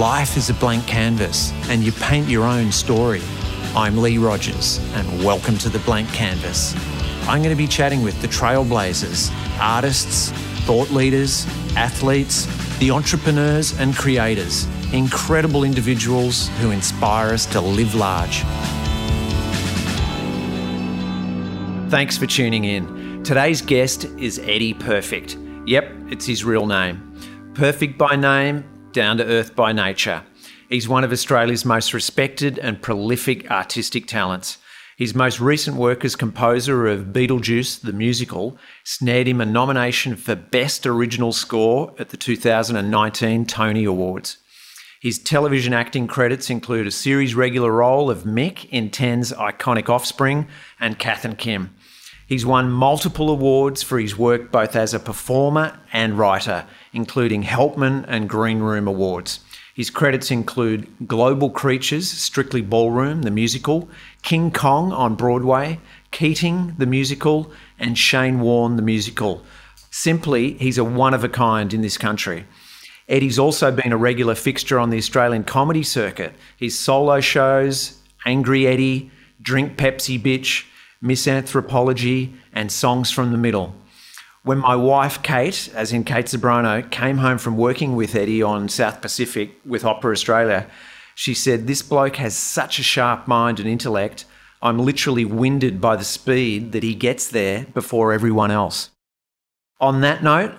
life is a blank canvas and you paint your own story. I'm Lee Rogers and welcome to the Blank Canvas. I'm going to be chatting with the trailblazers, artists, thought leaders, athletes, the entrepreneurs and creators, incredible individuals who inspire us to live large. Thanks for tuning in. Today's guest is Eddie Perfect. Yep, it's his real name. Perfect by name, down to earth by nature. He's one of Australia's most respected and prolific artistic talents. His most recent work as composer of Beetlejuice the Musical snared him a nomination for Best Original Score at the 2019 Tony Awards. His television acting credits include a series regular role of Mick in Ten's iconic Offspring and Kath and Kim. He's won multiple awards for his work both as a performer and writer, including Helpmann and Green Room Awards. His credits include Global Creatures, Strictly Ballroom, the musical, King Kong on Broadway, Keating, the musical, and Shane Warne, the musical. Simply, he's a one of a kind in this country. Eddie's also been a regular fixture on the Australian comedy circuit. His solo shows, Angry Eddie, Drink Pepsi Bitch, misanthropology, and songs from the middle. When my wife, Kate, as in Kate Zabrano, came home from working with Eddie on South Pacific with Opera Australia, she said, This bloke has such a sharp mind and intellect. I'm literally winded by the speed that he gets there before everyone else. On that note,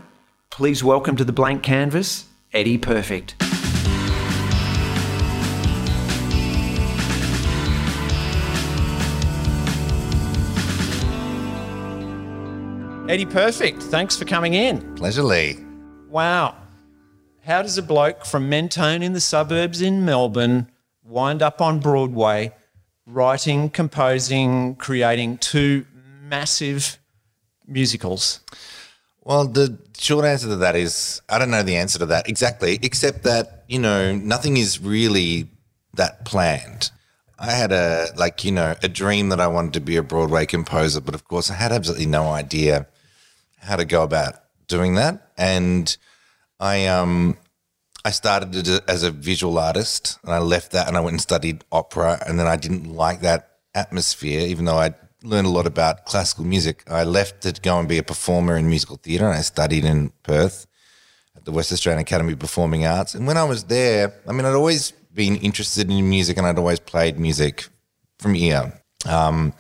please welcome to the blank canvas, Eddie Perfect. Eddie Perfect, thanks for coming in. Pleasure, Lee. Wow. How does a bloke from Mentone in the suburbs in Melbourne wind up on Broadway writing, composing, creating two massive musicals? Well, the short answer to that is I don't know the answer to that exactly, except that, you know, nothing is really that planned. I had a, like, you know, a dream that I wanted to be a Broadway composer, but of course I had absolutely no idea how to go about doing that. And I um I started as a visual artist, and I left that and I went and studied opera, and then I didn't like that atmosphere, even though I learned a lot about classical music. I left to go and be a performer in musical theatre, and I studied in Perth at the West Australian Academy of Performing Arts. And when I was there, I mean, I'd always been interested in music, and I'd always played music from ear. Um,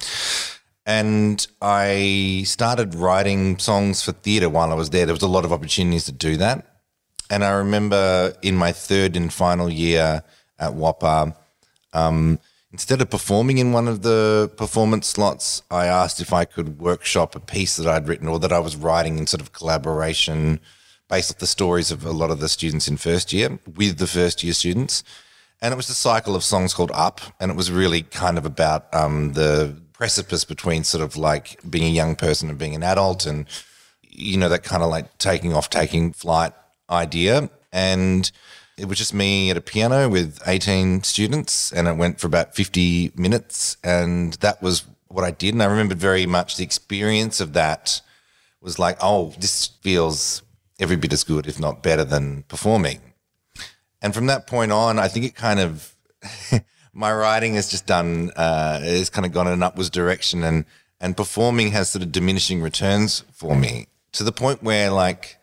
and I started writing songs for theatre while I was there. There was a lot of opportunities to do that. And I remember in my third and final year at WAAPA, um, instead of performing in one of the performance slots, I asked if I could workshop a piece that I'd written or that I was writing in sort of collaboration based off the stories of a lot of the students in first year with the first year students. And it was a cycle of songs called Up. And it was really kind of about um, the precipice between sort of like being a young person and being an adult and you know that kind of like taking off taking flight idea. And it was just me at a piano with 18 students and it went for about 50 minutes and that was what I did. And I remembered very much the experience of that was like oh this feels every bit as good if not better than performing. And from that point on I think it kind of my writing has just done uh, has kind of gone in an upwards direction, and and performing has sort of diminishing returns for me to the point where like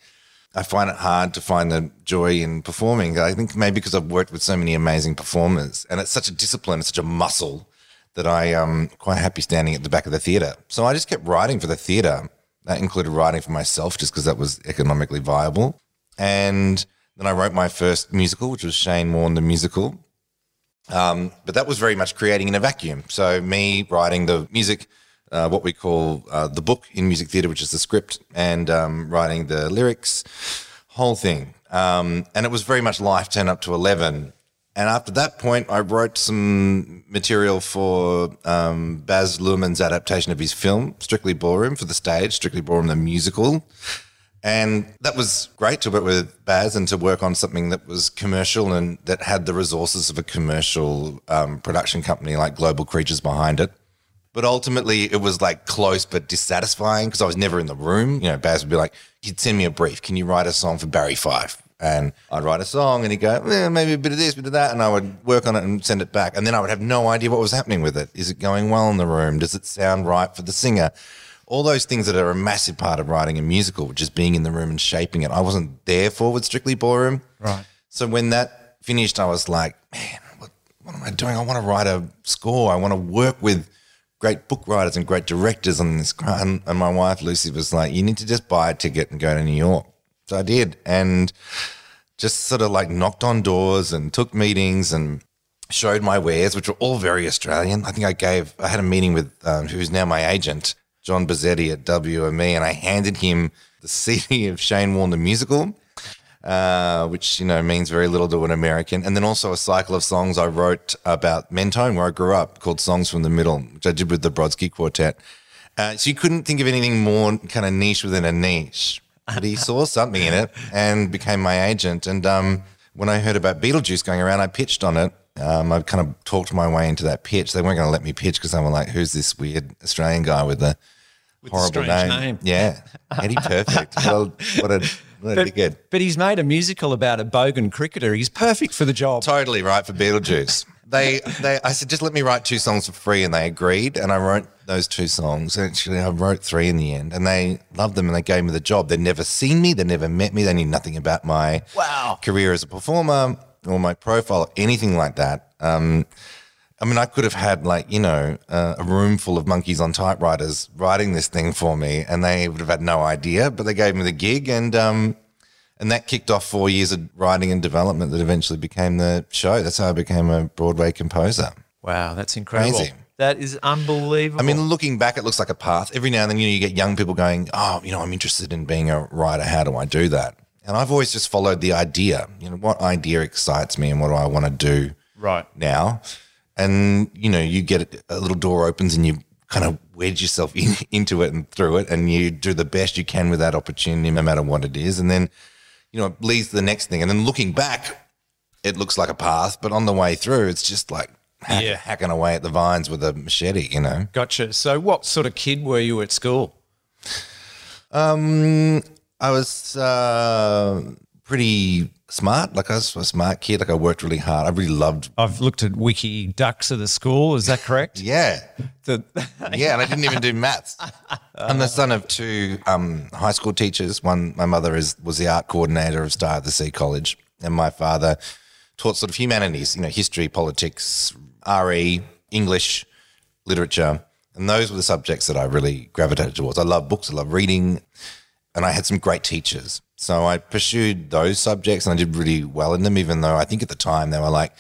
I find it hard to find the joy in performing. I think maybe because I've worked with so many amazing performers, and it's such a discipline, it's such a muscle that I am quite happy standing at the back of the theatre. So I just kept writing for the theatre. That included writing for myself, just because that was economically viable. And then I wrote my first musical, which was Shane Warne the musical, um, but that was very much creating in a vacuum. So me writing the music, uh, what we call uh, the book in music theatre, which is the script, and um, writing the lyrics, whole thing. Um, and it was very much life 10 up to 11. And after that point, I wrote some material for um, Baz Luhrmann's adaptation of his film, Strictly Ballroom, for the stage, Strictly Ballroom, the musical. And that was great to work with Baz and to work on something that was commercial and that had the resources of a commercial um, production company like Global Creatures behind it. But ultimately, it was like close but dissatisfying because I was never in the room. You know, Baz would be like, he'd send me a brief. Can you write a song for Barry Fife? and I'd write a song and he'd go, eh, maybe a bit of this, bit of that. And I would work on it and send it back. And then I would have no idea what was happening with it. Is it going well in the room? Does it sound right for the singer? All those things that are a massive part of writing a musical, which is being in the room and shaping it. I wasn't there for with Strictly Ballroom. Right. So when that finished, I was like, man, what, what am I doing? I want to write a score. I want to work with great book writers and great directors on this. And, and my wife, Lucy, was like, you need to just buy a ticket and go to New York. So I did. And just sort of like knocked on doors and took meetings and showed my wares, which were all very Australian. I think I gave, I had a meeting with um, who's now my agent, John Bazzetti at WME, and I handed him the CD of Shane Warne the musical uh, which you know means very little to an American, and then also a cycle of songs I wrote about Mentone, where I grew up, called "Songs from the Middle," which I did with the Brodsky Quartet. Uh, so you couldn't think of anything more kind of niche within a niche. But he saw something in it and became my agent. And um, when I heard about Beetlejuice going around, I pitched on it. Um, I kind of talked my way into that pitch. They weren't going to let me pitch because they were like, "Who's this weird Australian guy with the With horrible name. name. Yeah, Eddie Perfect. well, what a good. But he's made a musical about a bogan cricketer. He's perfect for the job. Totally right for Beetlejuice. They, they, I said, just let me write two songs for free, and they agreed. And I wrote those two songs. Actually, I wrote three in the end, and they loved them, and they gave me the job. They'd never seen me, they never met me, they knew nothing about my Wow. career as a performer or my profile, or anything like that. Um, I mean, I could have had like you know uh, a room full of monkeys on typewriters writing this thing for me, and they would have had no idea. But they gave me the gig, and um, and that kicked off four years of writing and development that eventually became the show. That's how I became a Broadway composer. Wow, that's incredible. That is unbelievable. I mean, looking back, it looks like a path. Every now and then, you know, you get young people going, "Oh, you know, I'm interested in being a writer. How do I do that?" And I've always just followed the idea. You know, what idea excites me, and what do I want to do right. now? And you know, you get a little door opens, and you kind of wedge yourself in, into it and through it, and you do the best you can with that opportunity, no matter what it is. And then, you know, it leads to the next thing. And then looking back, it looks like a path, but on the way through, it's just like hack, Yeah. hacking away at the vines with a machete. You know. Gotcha. So, what sort of kid were you at school? Um, I was uh, pretty smart. Like I was a smart kid. Like I worked really hard. I really loved. I've looked at Wiki dux of the school. Is that correct? Yeah, The- yeah. And I didn't even do maths. I'm the son of two um, high school teachers. One, my mother is was the art coordinator of Star of the Sea College, and my father taught sort of humanities. You know, history, politics, RE, English, literature. And those were the subjects that I really gravitated towards. I love books, I love reading, and I had some great teachers. So I pursued those subjects and I did really well in them, even though I think at the time they were like,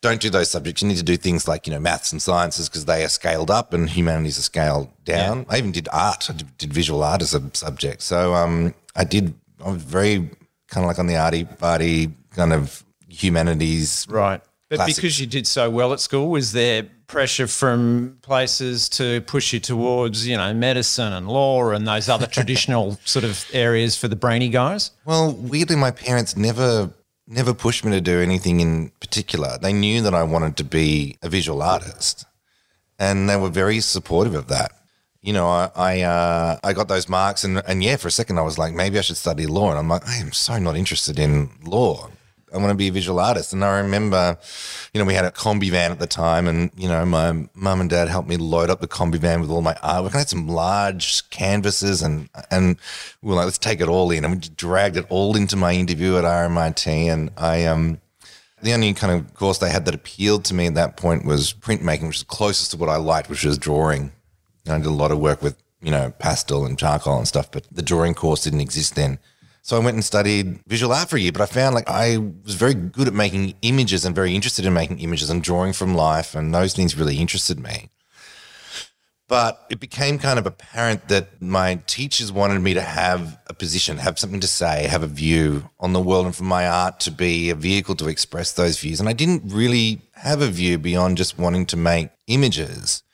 don't do those subjects. You need to do things like, you know, maths and sciences because they are scaled up and humanities are scaled down. I even did art. I did, did visual art as a subject. So um, I did, I was very kind of like on the arty party kind of humanities. right. But Classic. because you did so well at school, was there pressure from places to push you towards, you know, medicine and law and those other traditional sort of areas for the brainy guys? Well, weirdly, my parents never never pushed me to do anything in particular. They knew that I wanted to be a visual artist, and they were very supportive of that. You know, I I, uh, I got those marks, and and yeah, for a second I was like, maybe I should study law, and I'm like, I am so not interested in law. I want to be a visual artist. And I remember, you know, we had a Kombi van at the time, and you know, my mum and dad helped me load up the Kombi van with all my artwork. I had some large canvases, and and we were like, let's take it all in, and we dragged it all into my interview at RMIT. And I um, the only kind of course they had that appealed to me at that point was printmaking, which is closest to what I liked, which was drawing. And I did a lot of work with, you know, pastel and charcoal and stuff, but the drawing course didn't exist then. So I went and studied visual art for a year, but I found like I was very good at making images and very interested in making images and drawing from life, and those things really interested me. But it became kind of apparent that my teachers wanted me to have a position, have something to say, have a view on the world, and for my art to be a vehicle to express those views. And I didn't really have a view beyond just wanting to make images.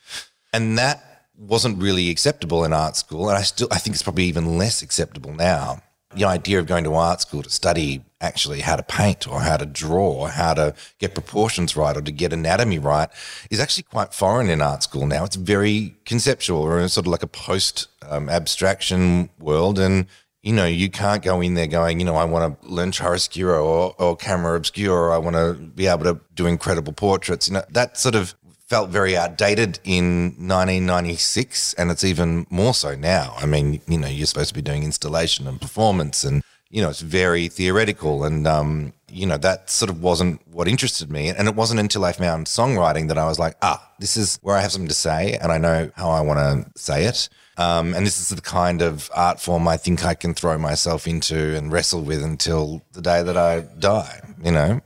And that wasn't really acceptable in art school. And I still, I think it's probably even less acceptable now. The idea of going to art school to study actually how to paint or how to draw or how to get proportions right or to get anatomy right is actually quite foreign in art school now. It's very conceptual or sort of like a post um, abstraction world. And you know, you can't go in there going, you know, I want to learn chiaroscuro or, or camera obscura, or I want to be able to do incredible portraits. You know, that sort of felt very outdated in 1996, and it's even more so now. I mean, you know, you're supposed to be doing installation and performance, and you know, it's very theoretical, and um, you know, that sort of wasn't what interested me. And it wasn't until I found songwriting that I was like, ah, this is where I have something to say, and I know how I want to say it. Um, and this is the kind of art form I think I can throw myself into and wrestle with until the day that I die. You know.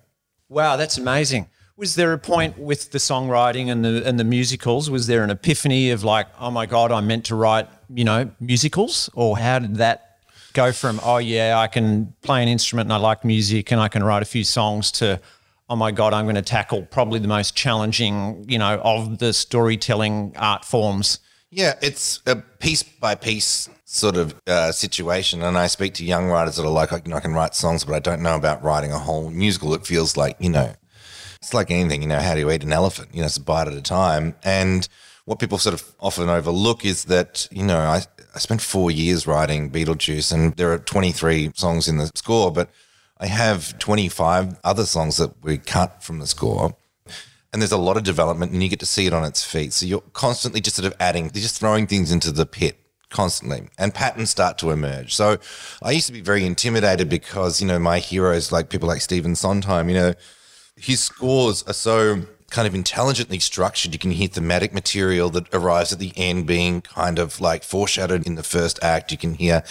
Wow, that's amazing. Was there a point with the songwriting and the and the musicals? Was there an epiphany of like, oh my god, I'm meant to write, you know, musicals, or how did that go from oh yeah, I can play an instrument and I like music and I can write a few songs to oh my god, I'm going to tackle probably the most challenging, you know, of the storytelling art forms. Yeah, it's a piece by piece sort of uh, situation. And I speak to young writers that are like, you know, I can write songs, but I don't know about writing a whole musical. It feels like, you know, it's like anything, you know, how do you eat an elephant? You know, it's a bite at a time. And what people sort of often overlook is that, you know, I, I spent four years writing Beetlejuice and there are 23 songs in the score, but I have 25 other songs that we cut from the score and there's a lot of development and you get to see it on its feet. So you're constantly just sort of adding, you're just throwing things into the pit constantly and patterns start to emerge. So I used to be very intimidated because, you know, my heroes like people like Stephen Sondheim, you know, his scores are so kind of intelligently structured. You can hear thematic material that arrives at the end being kind of like foreshadowed in the first act. You can hear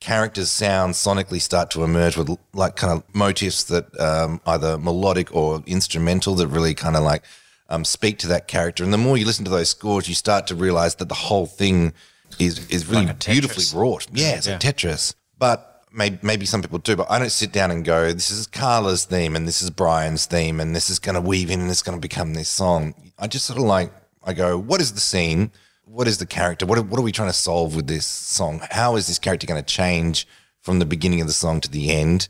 characters' sounds sonically start to emerge with like kind of motifs that um, either melodic or instrumental that really kind of like um, speak to that character. And the more you listen to those scores, you start to realize that the whole thing is is really Like beautifully wrought. Yeah, it's Yeah. a Tetris. But maybe, maybe some people do, but I don't sit down and go, this is Carla's theme and this is Brian's theme and this is going to weave in and it's going to become this song. I just sort of like, I go, what is the scene? What is the character? What what are we trying to solve with this song? How is this character going to change from the beginning of the song to the end?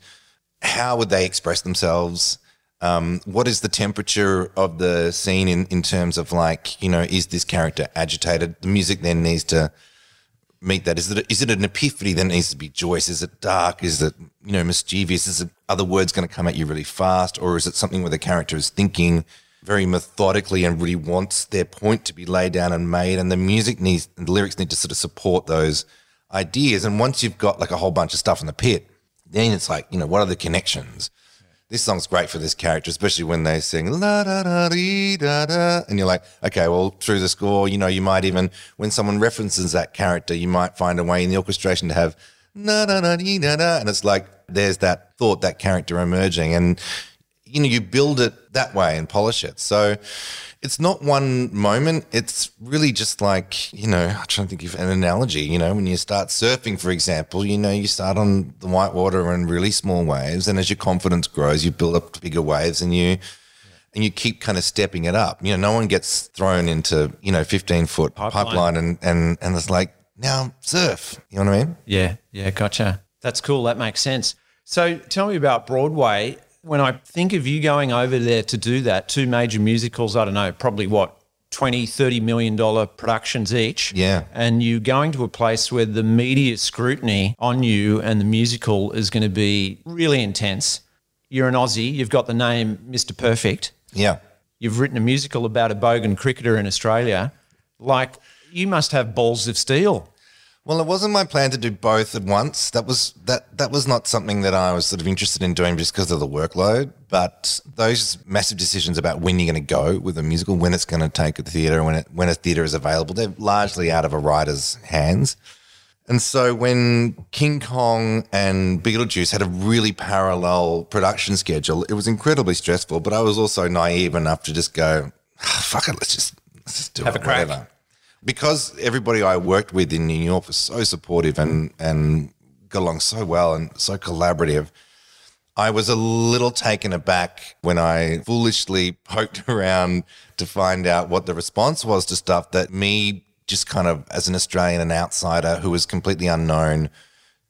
How would they express themselves? Um, what is the temperature of the scene in, in terms of like, you know, is this character agitated? The music then needs to meet that? Is it is it an epiphany that needs to be joyous? Is it dark? Is it you know mischievous? Is it other words going to come at you really fast, or is it something where the character is thinking very methodically and really wants their point to be laid down and made, and the music needs and the lyrics need to sort of support those ideas. And once you've got like a whole bunch of stuff in the pit, then it's like you know what are the connections? This song's great for this character, especially when they sing la da da dee da da, and you're like, okay, well, through the score, you know, you might even when someone references that character, you might find a way in the orchestration to have na da da dee da da, and it's like there's that thought, that character emerging, and you know, you build it that way and polish it. So it's not one moment. It's really just like, you know, I'm trying to think of an analogy. You know, when you start surfing, for example, you know, you start on the white water and really small waves. And as your confidence grows, you build up bigger waves and you, and you keep kind of stepping it up. You know, no one gets thrown into, you know, 15 foot Pipeline. pipeline, and, and, and it's like, now surf. You know what I mean? Yeah, yeah, gotcha. That's cool. That makes sense. So tell me about Broadway. When I think of you going over there to do that, two major musicals, I don't know, probably what, 20, 30 million dollar productions each. Yeah. And you going to a place where the media scrutiny on you and the musical is going to be really intense. You're an Aussie, you've got the name Mr. Perfect. Yeah. You've written a musical about a bogan cricketer in Australia. Like, you must have balls of steel. Well, it wasn't my plan to do both at once. That was that that was not something that I was sort of interested in doing just because of the workload. But those massive decisions about when you're going to go with a musical, when it's going to take a theatre, when it when a theatre is available, they're largely out of a writer's hands. And so when King Kong and Beetlejuice had a really parallel production schedule, it was incredibly stressful. But I was also naive enough to just go, "Ah, "Fuck it, let's just let's just do Have it, a crack." whatever." Because everybody I worked with in New York was so supportive and and got along so well and so collaborative. I was a little taken aback when I foolishly poked around to find out what the response was to stuff that me, just kind of as an Australian, an outsider who was completely unknown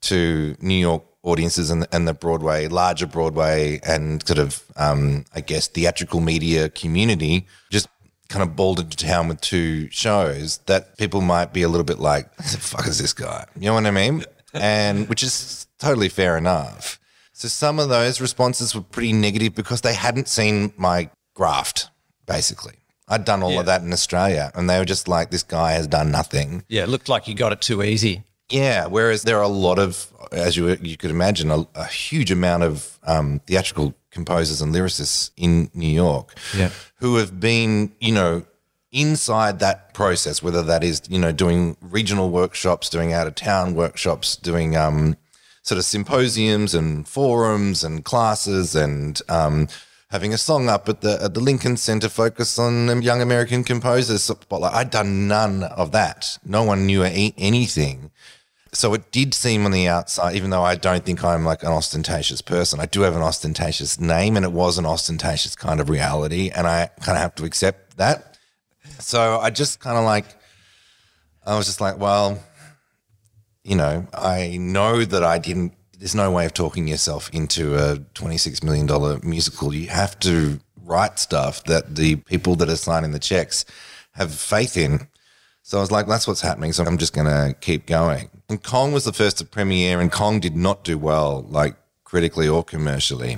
to New York audiences and, and the Broadway, larger Broadway, and sort of, um, I guess, theatrical media community, just kind of balled into town with two shows that people might be a little bit like, "Who the fuck is this guy? You know what I mean? and which is totally fair enough. So some of those responses were pretty negative because they hadn't seen my graft, basically. I'd done all Yeah. of that in Australia, and they were just like, "This guy has done nothing." Yeah, it looked like you got it too easy. Yeah. Whereas there are a lot of, as you you could imagine, a, a huge amount of um, theatrical composers and lyricists in New York, Yeah. who have been, you know, inside that process, whether that is, you know, doing regional workshops, doing out of town workshops, doing um, sort of symposiums and forums and classes and um, having a song up at the at the Lincoln Center focus on young American composers. Spotlight. I'd done none of that. No one knew anything. So it did seem on the outside, even though I don't think I'm like an ostentatious person, I do have an ostentatious name and it was an ostentatious kind of reality. And I kind of have to accept that. So I just kind of like, I was just like, well, you know, I know that I didn't, there's no way of talking yourself into a $26 million musical. You have to write stuff that the people that are signing the checks have faith in. So I was like, that's what's happening. So I'm just going to keep going. And Kong was the first to premiere, and Kong did not do well, like critically or commercially.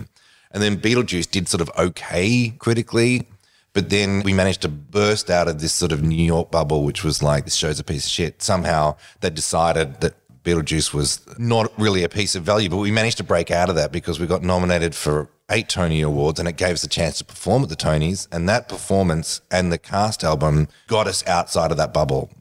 And then Beetlejuice did sort of okay critically, but then we managed to burst out of this sort of New York bubble, which was like, this show's a piece of shit. Somehow they decided that Beetlejuice was not really a piece of value, but we managed to break out of that because we got nominated for eight Tony Awards and it gave us a chance to perform at the Tonys. And that performance and the cast album got us outside of that bubble.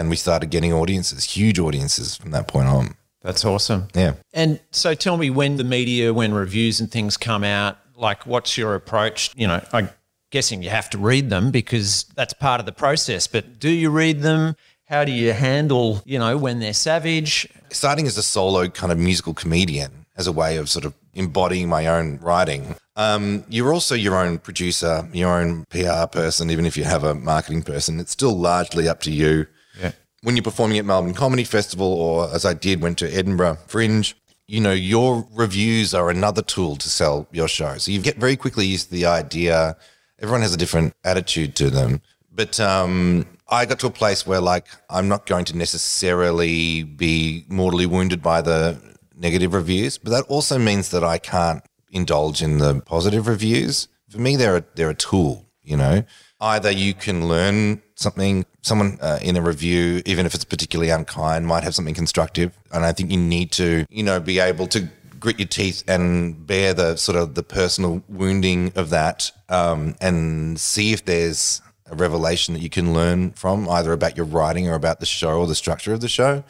And we started getting audiences, huge audiences from that point on. That's awesome. Yeah. And so tell me when the media, when reviews and things come out, like what's your approach? You know, I'm guessing you have to read them because that's part of the process, but do you read them? How do you handle, you know, when they're savage? starting as a solo kind of musical comedian as a way of sort of embodying my own writing. Um, you're also your own producer, your own PR person, even if you have a marketing person. It's still largely up to you. Yeah. When you're performing at Melbourne Comedy Festival, or as I did, went to Edinburgh Fringe, you know, your reviews are another tool to sell your show. So you get very quickly used to the idea. Everyone has a different attitude to them. But um, I got to a place where, like, I'm not going to necessarily be mortally wounded by the negative reviews, but that also means that I can't indulge in the positive reviews. For me, they're a, they're a tool. You know, either you can learn something. Someone uh, in a review, even if it's particularly unkind, might have something constructive, and I think you need to, you know, be able to grit your teeth and bear the sort of the personal wounding of that, um, and see if there's a revelation that you can learn from either about your writing or about the show or the structure of the show,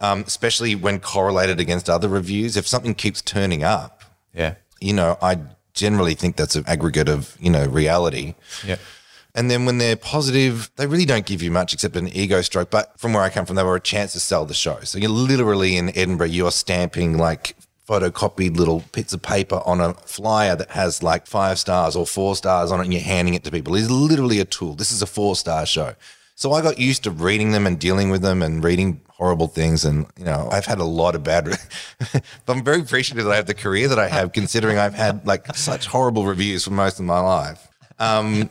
um, especially when correlated against other reviews. If something keeps turning up, Yeah. you know, I generally think that's an aggregate of, you know, reality. Yeah. And then when they're positive, they really don't give you much except an ego stroke. But from where I come from, they were a chance to sell the show. So you're literally in Edinburgh, you're stamping like photocopied little bits of paper on a flyer that has like five stars or four stars on it and you're handing it to people. It's literally a tool. This is a four star show. So I got used to reading them and dealing with them and reading horrible things. And, you know, I've had a lot of bad, but I'm very appreciative that I have the career that I have, considering I've had like such horrible reviews for most of my life. Um,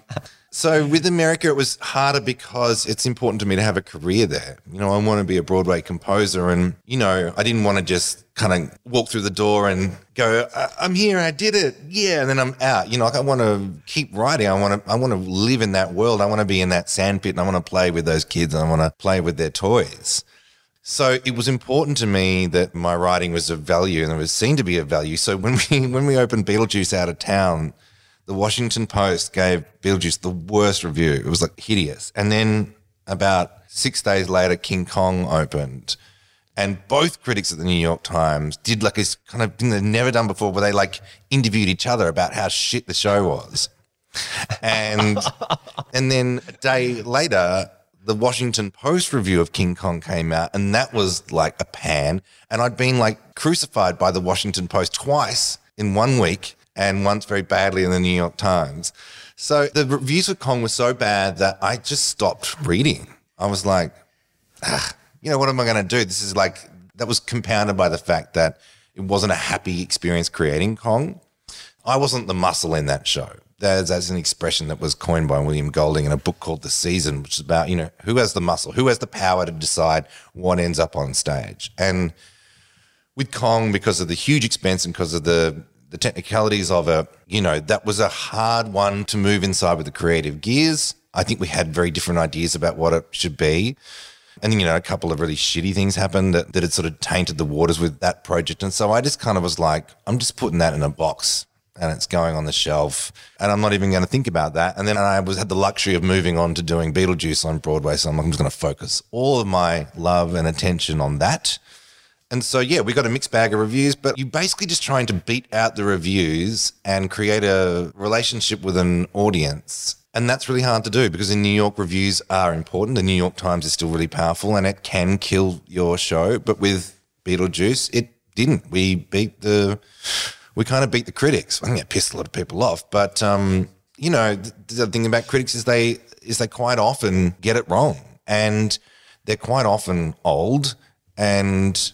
so with America, it was harder because it's important to me to have a career there. You know, I want to be a Broadway composer, and you know, I didn't want to just kind of walk through the door and go, "I- "I'm here, I did it, yeah," and then I'm out. You know, like I want to keep writing. I want to, I want to live in that world. I want to be in that sandpit, and I want to play with those kids, and I want to play with their toys. So it was important to me that my writing was of value, and it was seen to be of value. So when we when we opened Beetlejuice out of town, the Washington Post gave Beetlejuice the worst review. It was like hideous. And then about six days later, King Kong opened. And both critics at the New York Times did like this kind of thing they've never done before where they like interviewed each other about how shit the show was. And and then a day later, the Washington Post review of King Kong came out, and that was like a pan. And I'd been like crucified by the Washington Post twice in one week, and once very badly in the New York Times. So the reviews of Kong were so bad that I just stopped reading. I was like, "Ah, you know, what am I going to do? This is like, that was compounded by the fact that it wasn't a happy experience creating Kong. I wasn't the muscle in that show. That's, that's an expression that was coined by William Goldman in a book called The Season, which is about, you know, who has the muscle, who has the power to decide what ends up on stage. And with Kong because of the huge expense and because of the the technicalities of it, you know, that was a hard one to move inside with the creative gears. I think we had very different ideas about what it should be. And then, you know, a couple of really shitty things happened that, that had sort of tainted the waters with that project. And so I just kind of was like, I'm just putting that in a box and it's going on the shelf. And I'm not even going to think about that. And then I was had the luxury of moving on to doing Beetlejuice on Broadway. So I'm, like, I'm just going to focus all of my love and attention on that. And so, yeah, we got a mixed bag of reviews, but you're basically just trying to beat out the reviews and create a relationship with an audience. And that's really hard to do because in New York, reviews are important. The New York Times is still really powerful and it can kill your show. But with Beetlejuice, it didn't. We beat the, we kind of beat the critics. I think it pissed a lot of people off. But, um, you know, the, the thing about critics is they, is they quite often get it wrong and they're quite often old and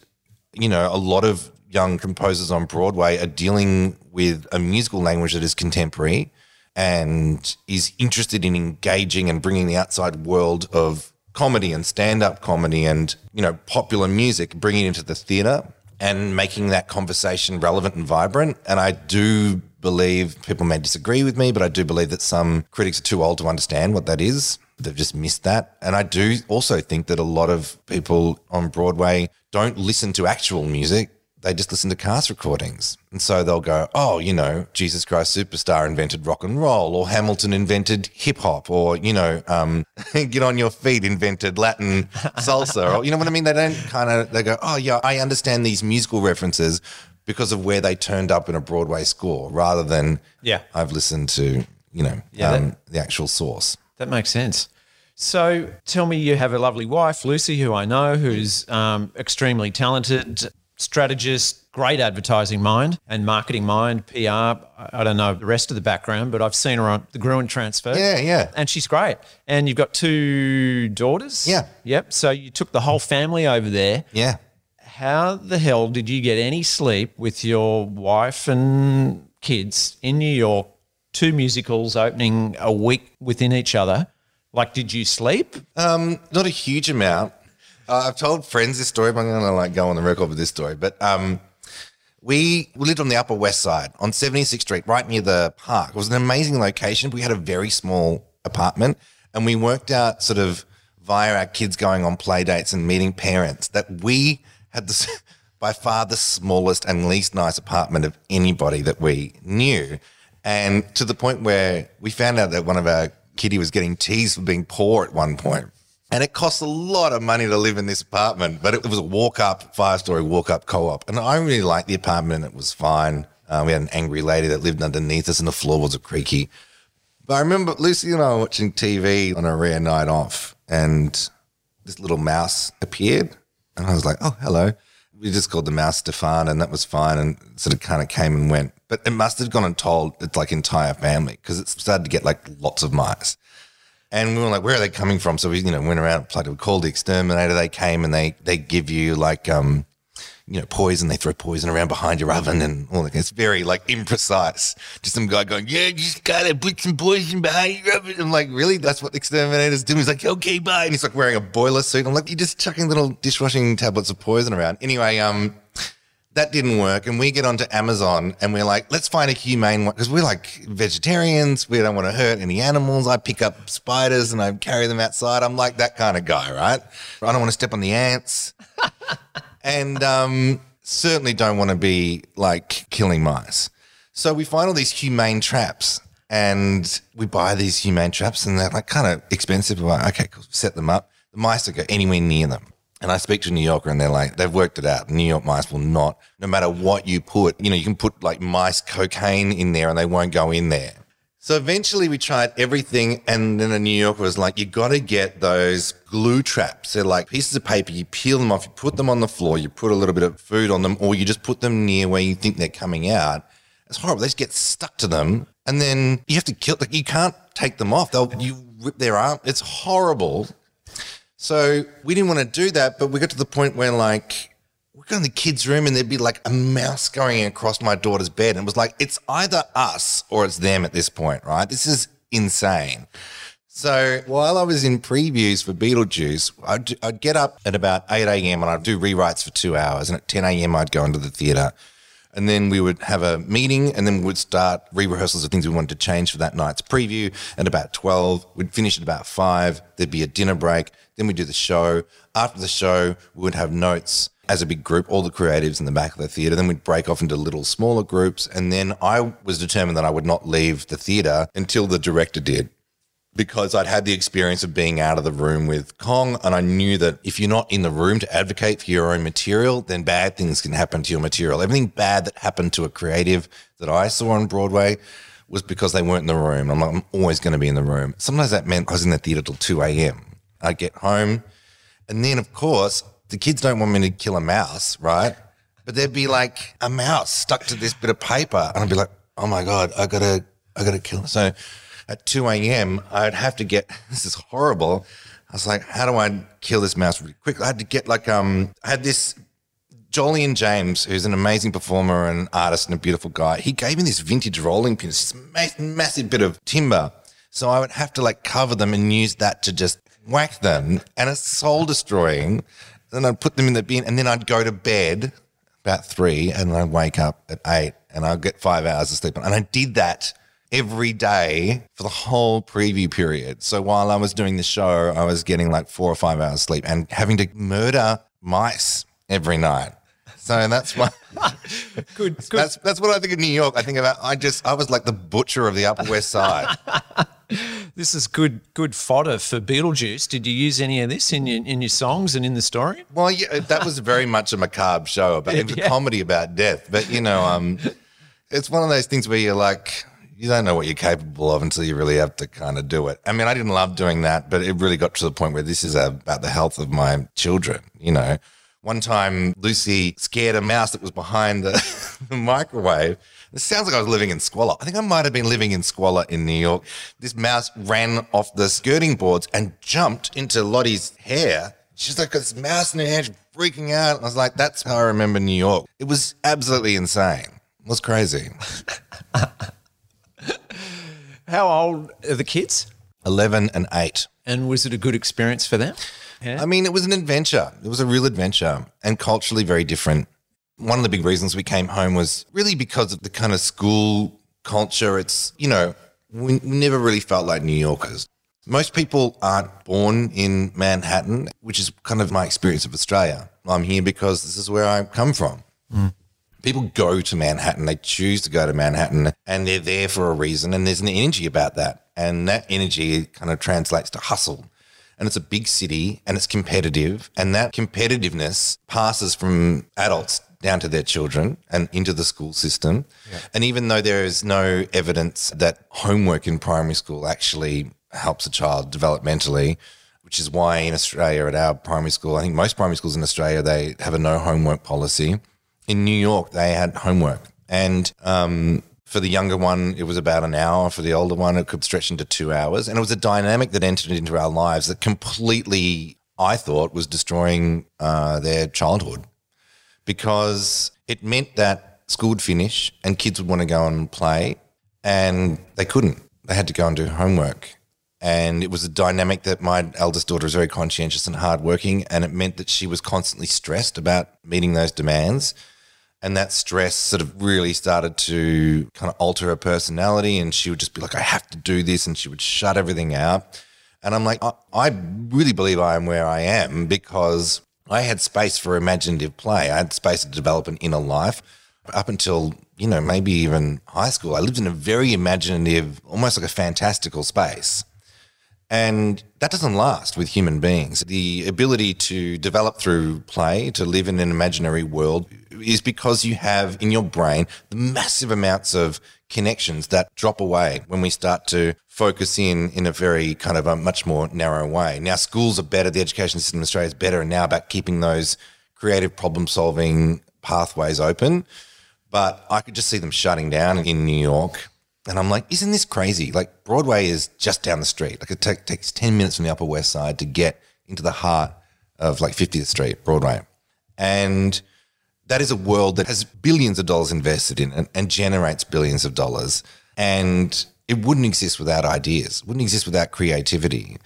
you know, a lot of young composers on Broadway are dealing with a musical language that is contemporary and is interested in engaging and bringing the outside world of comedy and stand-up comedy and you know popular music bringing it into the theater and making that conversation relevant and vibrant. And i do believe people may disagree with me but i do believe that some critics are too old to understand what that is they've just missed that. And I do also think that a lot of people on Broadway don't listen to actual music. They just listen to cast recordings. And so they'll go, oh, you know, Jesus Christ Superstar invented rock and roll, or Hamilton invented hip hop, or, you know, um, Get on Your Feet invented Latin salsa. or, you know what I mean? They don't kind of, they go, oh, yeah, I understand these musical references because of where they turned up in a Broadway score rather than, Yeah. I've listened to, you know, Yeah, um, the actual source. That makes sense. So tell me, you have a lovely wife, Lucy, who I know, who's um, extremely talented, strategist, great advertising mind and marketing mind, PR. I don't know the rest of the background, but I've seen her on the Gruen transfer. Yeah, yeah. And she's great. And you've got two daughters. Yeah. Yep. So you took the whole family over there. Yeah. How the hell did you get any sleep with your wife and kids in New York? Two musicals opening a week within each other. Like, did you sleep? Um, not a huge amount. Uh, I've told friends this story, but I'm going to like go on the record with this story. But um, we, lived on the Upper West Side on 76th Street, right near the park. It was an amazing location. We had a very small apartment, and we worked out sort of via our kids going on play dates and meeting parents that we had this by far the smallest and least nice apartment of anybody that we knew. And to the point where we found out that one of our Kitty was getting teased for being poor at one point. And it cost a lot of money to live in this apartment, but it was a walk up, five story walk up co op. And I really liked the apartment. It was fine. Uh, we had an angry lady that lived underneath us, and the floor was a creaky. But I remember Lucy and I were watching TV on a rare night off, and this little mouse appeared. And I was like, oh, hello. We just called the mouse Stefan, and that was fine. And sort of kind of came and went. But it must have gone and told its like entire family because it started to get like lots of mice. And we were like, where are they coming from? So we, you know, went around, we called the exterminator. They came and they they give you like um, you know, poison. They throw poison around behind your oven and all that. It's very like imprecise. Just some guy going, yeah, just gotta put some poison behind your oven. I'm like, really? That's what exterminators do? He's like, okay, bye. And he's like wearing a boiler suit. I'm like, you're just chucking little dishwashing tablets of poison around. Anyway, um, that didn't work. And we get onto Amazon and we're like, let's find a humane one because we're like vegetarians. We don't want to hurt any animals. I pick up spiders and I carry them outside. I'm like that kind of guy, right? I don't want to step on the ants. and um, certainly don't want to be like killing mice. So we find all these humane traps and we buy these humane traps and they're like kind of expensive. We're like, okay, cool, set them up. The mice don't go anywhere near them. And I speak to a New Yorker and they're like, they've worked it out. New York mice will not, no matter what you put, you know, you can put like mice cocaine in there and they won't go in there. So eventually we tried everything. And then a New Yorker was like, you got to get those glue traps. They're like pieces of paper. You peel them off, you put them on the floor, you put a little bit of food on them, or you just put them near where you think they're coming out. It's horrible. They just get stuck to them. And then you have to kill, like, you can't take them off. They'll, you rip their arm. It's horrible. So we didn't want to do that, but we got to the point where like we go in the kids' room and there'd be like a mouse going across my daughter's bed. And it was like, it's either us or it's them at this point, right? This is insane. So while I was in previews for Beetlejuice, I'd, I'd get up at about 8 a.m. and I'd do rewrites for two hours. And at 10 a.m., I'd go into the theatre. And then we would have a meeting and then we'd start re rehearsals of things we wanted to change for that night's preview. At about 12, we'd finish at about 5. There'd be a dinner break. Then we'd do the show. After the show, we would have notes as a big group, all the creatives in the back of the theatre. Then we'd break off into little smaller groups. And then I was determined that I would not leave the theatre until the director did because I'd had the experience of being out of the room with Kong. And I knew that if you're not in the room to advocate for your own material, then bad things can happen to your material. Everything bad that happened to a creative that I saw on Broadway was because they weren't in the room. I'm like, I'm always going to be in the room. Sometimes that meant I was in the theatre till 2 a.m. I'd get home. And then, of course, the kids don't want me to kill a mouse, right? But there'd be like a mouse stuck to this bit of paper. And I'd be like, oh my God, I gotta, I gotta kill. So at 2 a.m., I'd have to get, this is horrible. I was like, how do I kill this mouse really quick? I had to get like, um, I had this Jolyon James, who's an amazing performer and artist and a beautiful guy. He gave me this vintage rolling pin, this massive bit of timber. So I would have to like cover them and use that to just whack them. And it's soul destroying. Then I'd put them in the bin and then I'd go to bed about three and I'd wake up at eight and I'd get five hours of sleep. And I did that every day for the whole preview period. So while I was doing the show, I was getting like four or five hours sleep and having to murder mice every night. So that's why. good, good. That's that's what I think of New York. I think about. I just I was like the butcher of the Upper West Side. this is good good fodder for Beetlejuice. Did you use any of this in your in your songs and in the story? Well, yeah, that was very much a macabre show about it was a comedy about death. But you know, um, it's one of those things where you're like, you don't know what you're capable of until you really have to kind of do it. I mean, I didn't love doing that, but it really got to the point where this is about the health of my children, you know. One time, Lucy scared a mouse that was behind the, the microwave. It sounds like I was living in squalor. I think I might have been living in squalor in New York. This mouse ran off the skirting boards and jumped into Lottie's hair. She's like, this mouse in her hand, freaking out. I was like, that's how I remember New York. It was absolutely insane. It was crazy. How old are the kids? 11 and 8. And was it a good experience for them? Yeah. I mean, it was an adventure. It was a real adventure and culturally very different. One of the big reasons we came home was really because of the kind of school culture. It's, you know, we never really felt like New Yorkers. Most people aren't born in Manhattan, which is kind of my experience of Australia. I'm here because this is where I come from. Mm people go to Manhattan, they choose to go to Manhattan, and they're there for a reason. And there's an energy about that. And that energy kind of translates to hustle. And it's a big city and it's competitive. And that competitiveness passes from adults down to their children and into the school system. Yeah. And even though there is no evidence that homework in primary school actually helps a child developmentally, which is why in Australia at our primary school, I think most primary schools in Australia, they have a no homework policy in New York, they had homework. And um, for the younger one, it was about an hour. For the older one, it could stretch into two hours. And it was a dynamic that entered into our lives that completely, I thought, was destroying uh, their childhood because it meant that school would finish and kids would want to go and play and they couldn't. They had to go and do homework. And it was a dynamic that my eldest daughter was very conscientious and hardworking, and it meant that she was constantly stressed about meeting those demands and that stress sort of really started to kind of alter her personality and she would just be like i have to do this and she would shut everything out. And i'm like i, I really believe i am where i am because i had space for imaginative play. I had space to develop an inner life. Up until you know maybe even high school i lived in a very imaginative almost like a fantastical space and that doesn't last with human beings. The ability to develop through play, to live in an imaginary world, is because you have in your brain the massive amounts of connections that drop away when we start to focus in in a very kind of a much more narrow way. Now, schools are better, the education system in Australia is better and now about keeping those creative problem solving pathways open. But I could just see them shutting down in New York and I'm like, isn't this crazy? Like Broadway is just down the street. Like it t- takes 10 minutes from the Upper West Side to get into the heart of like 50th Street, Broadway. And that is a world that has billions of dollars invested in it and generates billions of dollars. And it wouldn't exist without ideas, wouldn't exist without creativity.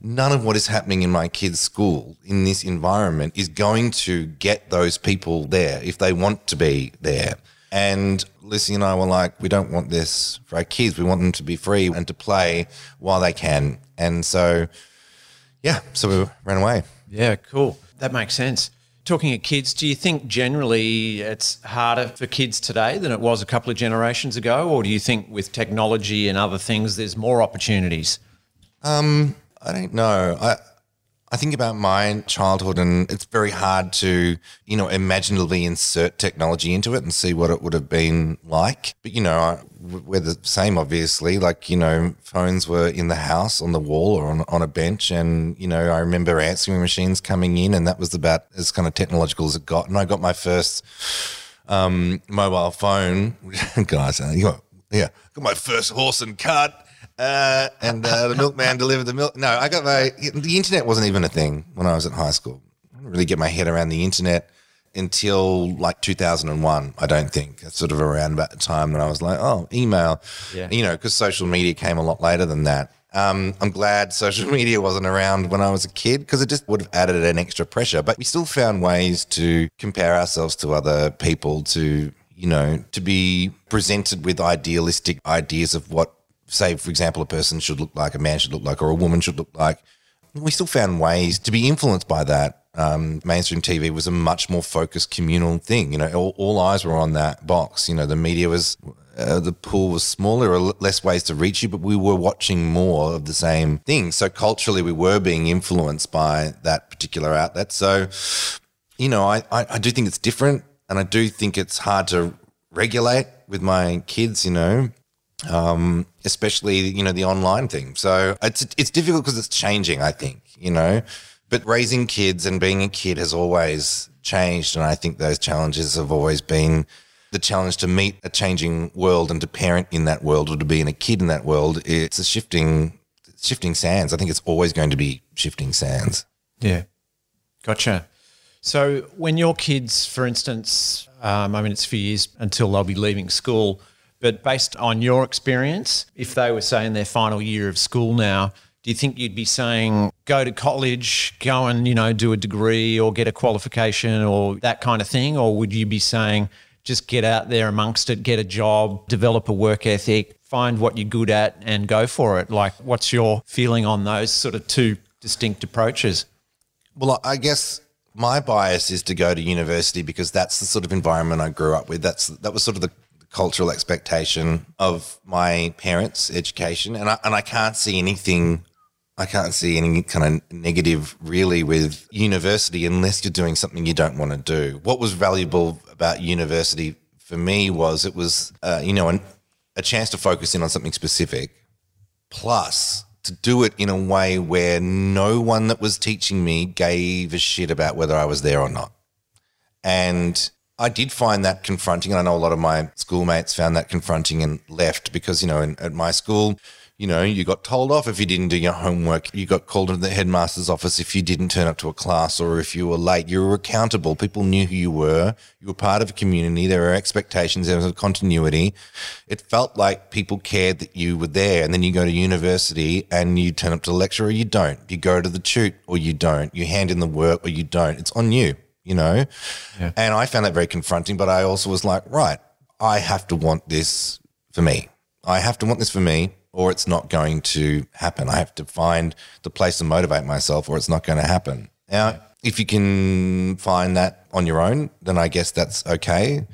None of what is happening in my kids' school in this environment is going to get those people there if they want to be there. And Lissy and I were like, we don't want this for our kids. We want them to be free and to play while they can. And so, yeah, so we ran away. Yeah, cool. That makes sense. Talking of kids, do you think generally it's harder for kids today than it was a couple of generations ago? Or do you think with technology and other things, there's more opportunities? Um, I don't know. I I think about my childhood, and it's very hard to, you know, imaginatively insert technology into it and see what it would have been like. But you know, I- we're the same, obviously. Like you know, phones were in the house, on the wall, or on on a bench, and you know, I remember answering machines coming in, and that was about as kind of technological as it got. And I got my first um, mobile phone. Guys, uh, you got, yeah, got my first horse and cart. Uh, and uh, the milkman delivered the milk. No, I got my. The internet wasn't even a thing when I was in high school. I didn't really get my head around the internet until like 2001. I don't think that's sort of around about the time when I was like, oh, email. Yeah. You know, because social media came a lot later than that. Um, I'm glad social media wasn't around when I was a kid because it just would have added an extra pressure. But we still found ways to compare ourselves to other people, to, you know, to be presented with idealistic ideas of what, say, for example, a person should look like, a man should look like, or a woman should look like. We still found ways to be influenced by that. Um, mainstream TV was a much more focused communal thing. You know, all, all eyes were on that box. You know, the media was, uh, the pool was smaller, or less ways to reach you, but we were watching more of the same thing. So culturally, we were being influenced by that particular outlet. So, you know, I, I, I do think it's different, and I do think it's hard to regulate with my kids. You know, um, especially you know the online thing. So it's it's difficult because it's changing. I think you know, but raising kids and being a kid has always changed, and I think those challenges have always been the challenge to meet a changing world and to parent in that world or to be in a kid in that world. It's a shifting shifting sands. I think it's always going to be shifting sands. Yeah. Gotcha. So when your kids, for instance, um, I mean, it's a few years until they'll be leaving school, but based on your experience, if they were saying their final year of school now, do you think you'd be saying go to college, go and, you know, do a degree or get a qualification or that kind of thing? Or would you be saying just get out there amongst it, get a job, develop a work ethic, find what you're good at and go for it? Like, what's your feeling on those sort of two distinct approaches? Well, I guess my bias is to go to university because that's the sort of environment I grew up with. That's that was sort of the cultural expectation of my parents' education, and I and I can't see anything. I can't see any kind of negative really with university unless you're doing something you don't want to do. What was valuable about university for me was it was, uh, you know, an, a chance to focus in on something specific, plus to do it in a way where no one that was teaching me gave a shit about whether I was there or not. And I did find that confronting. And I know a lot of my schoolmates found that confronting and left because, you know, in, at my school, you know, you got told off if you didn't do your homework. You got called into the headmaster's office if you didn't turn up to a class or if you were late. You were accountable. People knew who you were. You were part of a community. There were expectations. There was a continuity. It felt like people cared that you were there. And then you go to university and you turn up to the lecture or you don't. You go to the tute or you don't. You hand in the work or you don't. It's on you, you know? And I found that very confronting, but I also was like, right, I have to want this for me. I have to want this for me or it's not going to happen. I have to find the place to motivate myself or it's not going to happen. Now, if you can find that on your own, then I guess that's okay.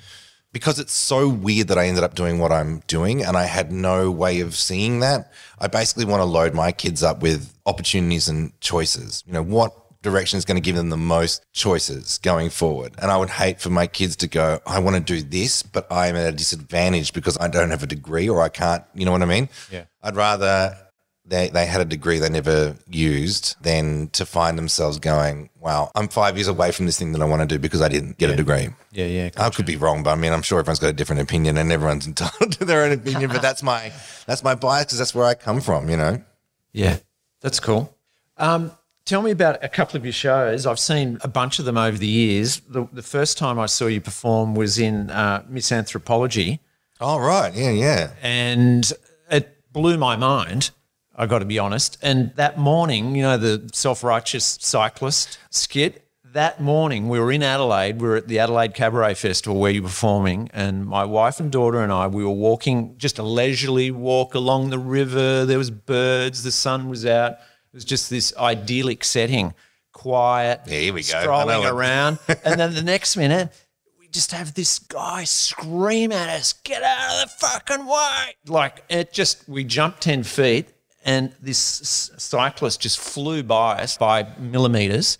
Because it's so weird that I ended up doing what I'm doing and I had no way of seeing that. I basically want to load my kids up with opportunities and choices. You know, what direction is going to give them the most choices going forward. And I would hate for my kids to go, I want to do this, but I'm at a disadvantage because I don't have a degree or I can't, you know what I mean? Yeah. I'd rather they, they had a degree they never used than to find themselves going, wow, I'm five years away from this thing that I want to do because I didn't get a degree. Yeah, yeah. I could be wrong, but I mean, I'm sure everyone's got a different opinion and everyone's entitled to their own opinion, but that's my, that's my bias because that's where I come from, you know? Yeah, that's cool. Um, tell me about a couple of your shows. I've seen a bunch of them over the years. The, the first time I saw you perform was in uh, Misanthropology, Oh, right. Yeah, yeah. and it blew my mind. I got to be honest. And that morning, you know, the self righteous cyclist skit. That morning, we were in Adelaide. We were at the Adelaide Cabaret Festival where you were performing, and my wife and daughter and I, we were walking just a leisurely walk along the river. There was birds, the sun was out. It was just this idyllic setting, quiet. Here we go. Strolling around, and then the next minute, we just have this guy scream at us, get out of the fucking way. Like it just, we jumped 10 feet and this s- cyclist just flew by us by millimeters.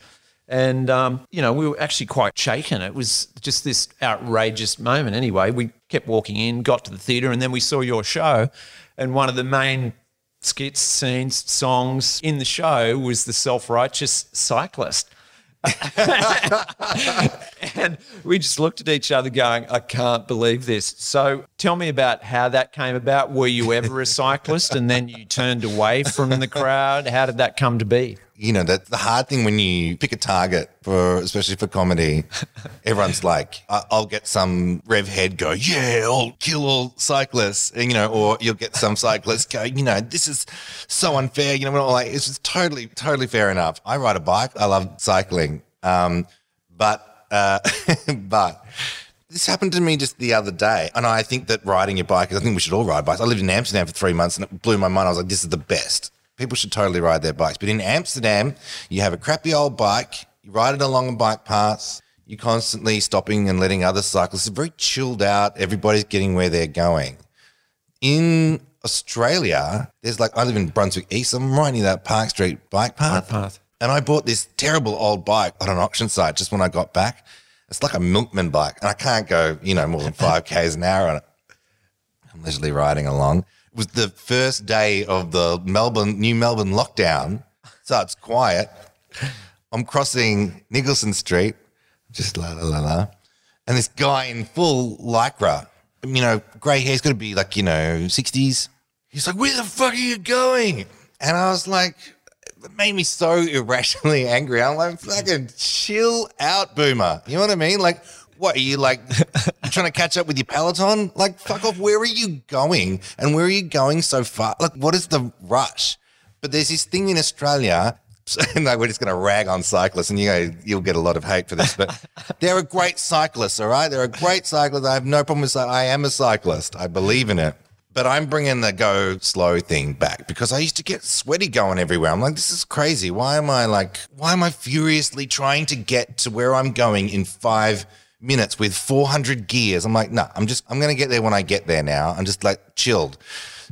And, um, you know, we were actually quite shaken. It was just this outrageous moment. Anyway, we kept walking in, got to the theatre, and then we saw your show. And one of the main skits, scenes, songs in the show was the self righteous cyclist. and we just looked at each other going, I can't believe this. So tell me about how that came about. Were you ever a cyclist and then you turned away from the crowd? How did that come to be? you know, that's the hard thing when you pick a target for, especially for comedy. Everyone's like, I'll get some rev head go, yeah, I'll kill all cyclists, and, you know, or you'll get some cyclists go, you know, this is so unfair. You know, we're all like, it's just totally, totally fair enough. I ride a bike. I love cycling. Um, but, uh, but this happened to me just the other day. And I think that riding your bike, I think we should all ride bikes. I lived in Amsterdam for three months and it blew my mind. I was like, this is the best. People should totally ride their bikes. But in Amsterdam, you have a crappy old bike, you ride it along a bike path, you're constantly stopping and letting other cyclists. It's very chilled out. Everybody's getting where they're going. In Australia, there's like, I live in Brunswick East, I'm right near that Park Street bike path. Bike path. And I bought this terrible old bike on an auction site just when I got back. It's like a milkman bike, and I can't go, you know, more than five k's an hour on it. I'm leisurely riding along. It was the first day of the Melbourne, New Melbourne lockdown, so it's quiet. I'm crossing Nicholson Street, just la la la la, and this guy in full lycra, you know, grey hair's got to be like you know 60s. He's like, "Where the fuck are you going?" And I was like, it made me so irrationally angry. I'm like, fucking chill out, boomer. You know what I mean? Like, what are you like trying to catch up with your Peloton? Like, fuck off. Where are you going? And where are you going so far? Like, what is the rush? But there's this thing in Australia. And like, we're just going to rag on cyclists, and you know, you'll get a lot of hate for this. But they're a great cyclist, all right? They're a great cyclist. I have no problem with. cy- I am a cyclist. I believe in it. But I'm bringing the go slow thing back because I used to get sweaty going everywhere. I'm like, this is crazy. Why am I like, why am I furiously trying to get to where I'm going in five minutes with 400 gears? I'm like, no, I'm just, I'm going to get there when I get there now. I'm just like chilled.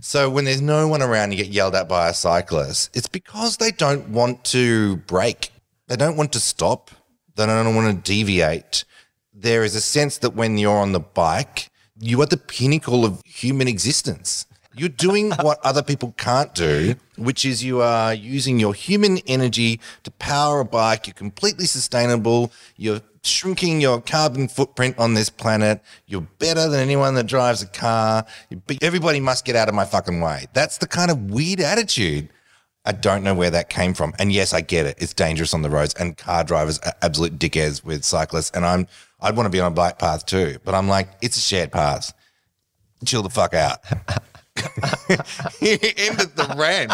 So when there's no one around, you get yelled at by a cyclist. It's because they don't want to break. They don't want to stop. They don't want to deviate there is a sense that when you're on the bike, you are the pinnacle of human existence. You're doing what other people can't do, which is you are using your human energy to power a bike. You're completely sustainable. You're shrinking your carbon footprint on this planet. You're better than anyone that drives a car. Everybody must get out of my fucking way. That's the kind of weird attitude. I don't know where that came from. And yes, I get it. It's dangerous on the roads and car drivers are absolute dickheads with cyclists. And I'm, I'd want to be on a bike path too. But I'm like, it's a shared path. Chill the fuck out. End of the rant.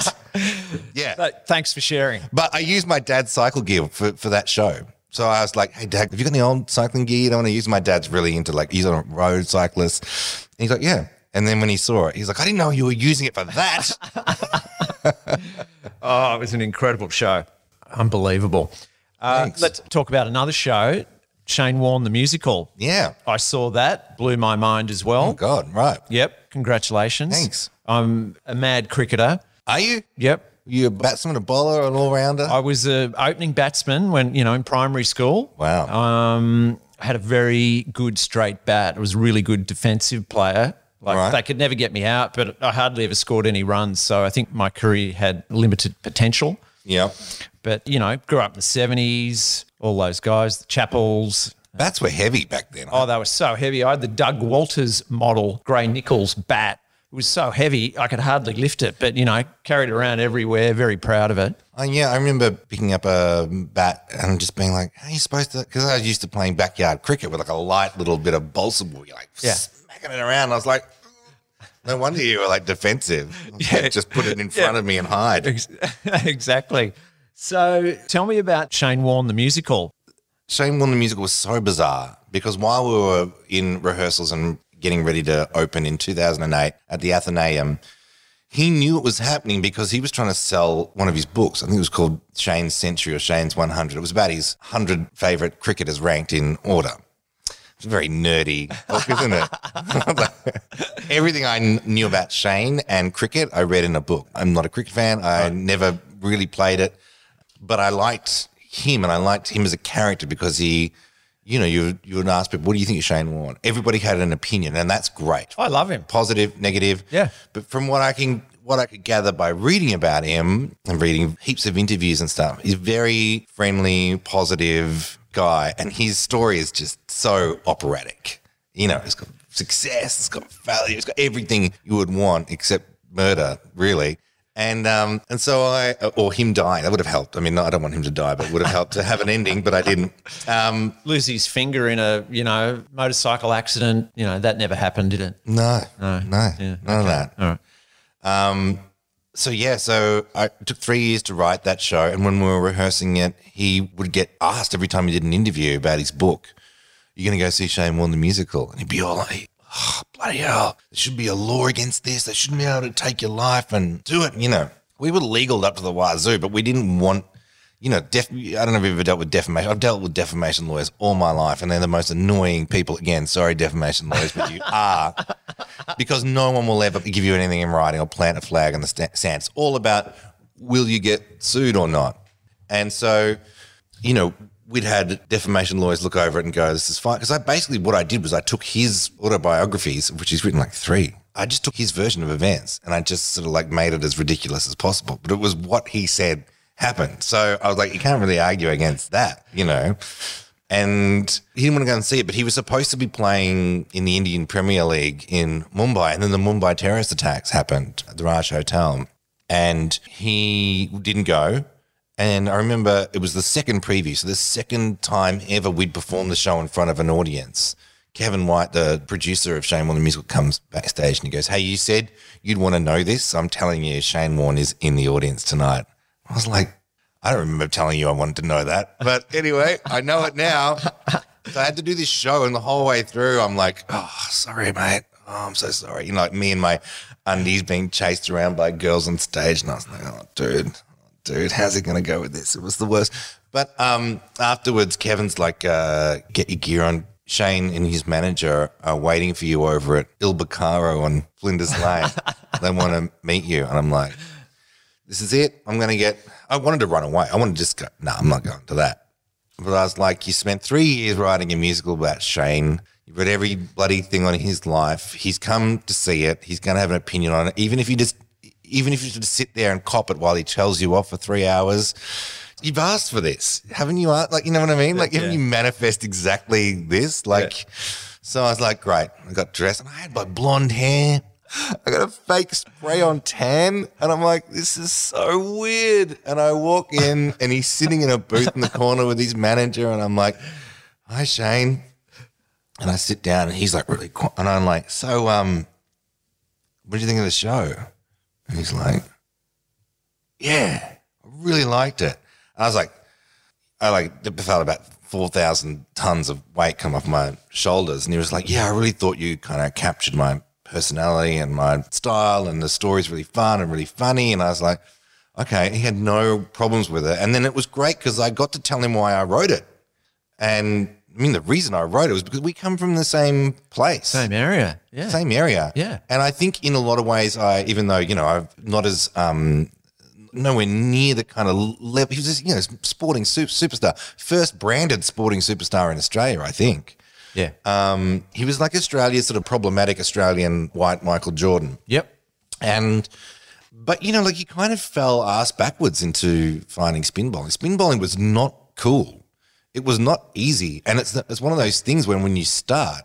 Yeah. Thanks for sharing. But I used my dad's cycle gear for, for that show. So I was like, hey, dad, have you got any old cycling gear you don't want to use? My dad's really into like, he's a road cyclist. And he's like, yeah. And then when he saw it, he's like, I didn't know you were using it for that. Oh, it was an incredible show. Unbelievable. Uh, let's talk about another show, Shane Warne, the musical. yeah. I saw that, blew my mind as well. Oh, God. Right. Yep. Congratulations. Thanks. I'm a mad cricketer. Are you? Yep. You a batsman, a bowler, an all rounder? I was a opening batsman when, you know, in primary school. Wow. Um, I had a very good straight bat. I was a really good defensive player. Like Right. they could never get me out, but I hardly ever scored any runs. So I think my career had limited potential. Yep. But, you know, grew up in the 70s, all those guys, the Chappells. Bats were heavy back then. Oh, they were so heavy. I had the Doug Walters model, Gray Nicolls bat. It was so heavy, I could hardly lift it, but, you know, carried it around everywhere, very proud of it. Oh, yeah, I remember picking up a bat and just being like, "How are you supposed to?" Because I was used to playing backyard cricket with like a light little bit of balsa wood, like Yeah. smacking it around. I was like, No wonder you were like defensive. Yeah. just put it in front yeah. of me and hide. exactly. So tell me about Shane Warne, the musical. Shane Warne, the musical was so bizarre because while we were in rehearsals and getting ready to open in 2008 at the Athenaeum, he knew it was happening because he was trying to sell one of his books. I think it was called Shane's Century or Shane's 100. It was about his 100 favorite cricketers ranked in order. It's a very nerdy book, isn't it? Everything I knew about Shane and cricket, I read in a book. I'm not a cricket fan. I never really played it, but I liked him and I liked him as a character because he you know, you you would ask people, what do you think of Shane Warne? Everybody had an opinion, and that's great. Oh, I love him. Positive, negative. Yeah. But from what I can what I could gather by reading about him and reading heaps of interviews and stuff, he's very friendly, positive guy, and his story is just so operatic. You know, it's got success, it's got value, it's got everything you would want except murder, really. And um, and so I, or him dying, that would have helped. I mean, I don't want him to die, but it would have helped to have an ending, but I didn't. Um, Lose his finger in a, you know, motorcycle accident. You know, that never happened, did it? No, no, no, yeah, none okay. of that. All right. Um, so yeah, so I took three years to write that show, and when we were rehearsing it, he would get asked every time he did an interview about his book, "You're going to go see Shane Warne the musical?" And he'd be all like, oh, bloody hell, there should be a law against this. They shouldn't be able to take your life and do it. You know, we were legal up to the wazoo, but we didn't want, you know, def- I don't know if you've ever dealt with defamation. I've dealt with defamation lawyers all my life, and they're the most annoying people. Again, sorry, defamation lawyers, but you are because no one will ever give you anything in writing or plant a flag in the sand. It's all about will you get sued or not. And so, you know, we'd had defamation lawyers look over it and go, this is fine. Because I basically, what I did was I took his autobiographies, which he's written like three. I just took his version of events and I just sort of like made it as ridiculous as possible. But it was what he said happened. So I was like, you can't really argue against that, you know? And he didn't want to go and see it, but he was supposed to be playing in the Indian Premier League in Mumbai. And then the Mumbai terrorist attacks happened at the Taj Hotel. And he didn't go. And I remember it was the second preview. So the second time ever we'd performed the show in front of an audience. Kevin White, the producer of Shane Warne the Musical, comes backstage and he goes, Hey, you said you'd want to know this. I'm telling you, Shane Warne is in the audience tonight. I was like, I don't remember telling you I wanted to know that. But anyway, I know it now. So I had to do this show, and the whole way through, I'm like, Oh, sorry, mate. Oh, I'm so sorry. You know, like me and my undies being chased around by girls on stage. And I was like, Oh, dude, dude, how's it going to go with this? It was the worst. But um, afterwards, Kevin's like, uh, get your gear on. Shane and his manager are waiting for you over at Il Bacaro on Flinders Lane. they want to meet you. And I'm like, this is it. I'm going to get, I wanted to run away. I wanted to just go, no, nah, I'm not going to that. But I was like, you spent three years writing a musical about Shane. You've read every bloody thing on his life. He's come to see it. He's going to have an opinion on it. Even if you just even if you just sit there and cop it while he tells you off for three hours, you've asked for this, haven't you? Like, you know what I mean? Like, yeah. haven't you manifest exactly this? Like, yeah. so I was like, great. I got dressed and I had my blonde hair. I got a fake spray on tan, and I'm like, this is so weird. And I walk in, and he's sitting in a booth in the corner with his manager, and I'm like, hi, Shane. And I sit down, and he's like, really, quiet. and I'm like, so, um, what do you think of the show? And he's like, yeah, I really liked it. And I was like, I like felt about 4,000 tons of weight come off my shoulders. And he was like, yeah, I really thought you kind of captured my personality and my style and the story's really fun and really funny. And I was like, okay. He had no problems with it. And then it was great because I got to tell him why I wrote it. And I mean, the reason I wrote it was because we come from the same place, same area, yeah, same area, yeah. And I think in a lot of ways, I even though you know I'm not as um nowhere near the kind of level. He was just, you know sporting super, superstar, first branded sporting superstar in Australia, I think. Yeah. Um, he was like Australia's sort of problematic Australian white Michael Jordan. Yep. And but you know, like he kind of fell ass backwards into finding spin bowling. Spin bowling was not cool it was not easy. And it's, it's one of those things when, when you start,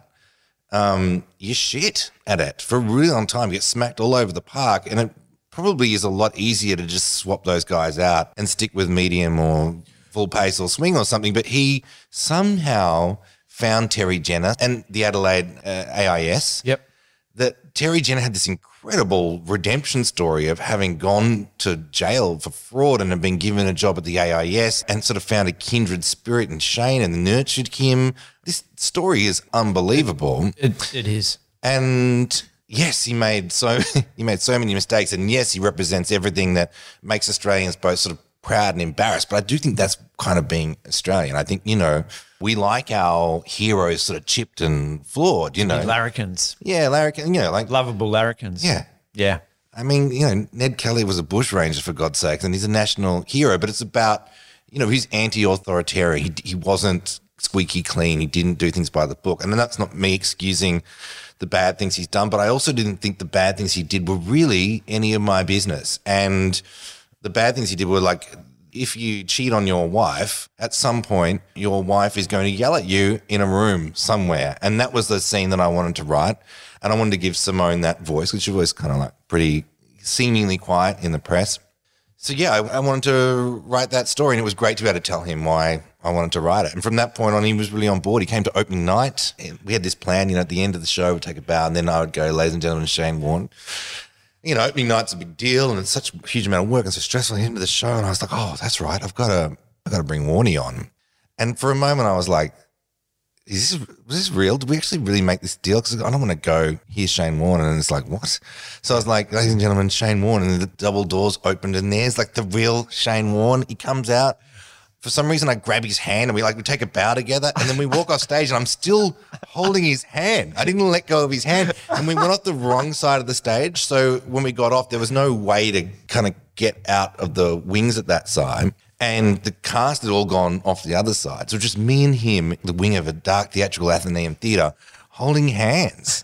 um, you shit at it for a really long time. You get smacked all over the park. And it probably is a lot easier to just swap those guys out and stick with medium or full pace or swing or something. But he somehow found Terry Jenner and the Adelaide uh, AIS. Yep. That Terry Jenner had this incredible redemption story of having gone to jail for fraud and had been given a job at the AIS and sort of found a kindred spirit in Shane and nurtured him. This story is unbelievable. It, it is. And yes, he made so he made so many mistakes, and yes, he represents everything that makes Australians both sort of proud and embarrassed. But I do think that's kind of being Australian. I think you know we like our heroes sort of chipped and flawed. You know, Larrikins, yeah, larrikins, You know, like lovable larrikins. yeah. yeah. I mean, you know, Ned Kelly was a bushranger for God's sake, and he's a national hero. But it's about you know he's anti-authoritarian. He he wasn't squeaky clean. He didn't do things by the book, and then that's not me excusing the bad things he's done. But I also didn't think the bad things he did were really any of my business. And the bad things he did were like if you cheat on your wife, at some point your wife is going to yell at you in a room somewhere. And that was the scene that I wanted to write. And I wanted to give Simone that voice, which was kind of like pretty seemingly quiet in the press. So yeah, I, I wanted to write that story, and it was great to be able to tell him why I wanted to write it. And from that point on, he was really on board. He came to opening night. We had this plan, you know, at the end of the show, we'd take a bow, and then I would go, ladies and gentlemen, Shane Warne. You know, opening night's a big deal, and it's such a huge amount of work and so stressful at the show. And I was like, oh, that's right, I've got to, I've got to bring Warney on. And for a moment, I was like, is this was this real? Did we actually really make this deal? Because I don't want to go here's Shane Warne, and it's like what? So I was like, ladies and gentlemen, Shane Warne, and the double doors opened, and there's like the real Shane Warne. He comes out. For some reason, I grab his hand, and we like we take a bow together, and then we walk off stage, and I'm still holding his hand. I didn't let go of his hand, and we went off the wrong side of the stage. So when we got off, there was no way to kind of get out of the wings at that side. And the cast had all gone off the other side. So just me and him, the wing of a dark theatrical Athenaeum theatre, holding hands.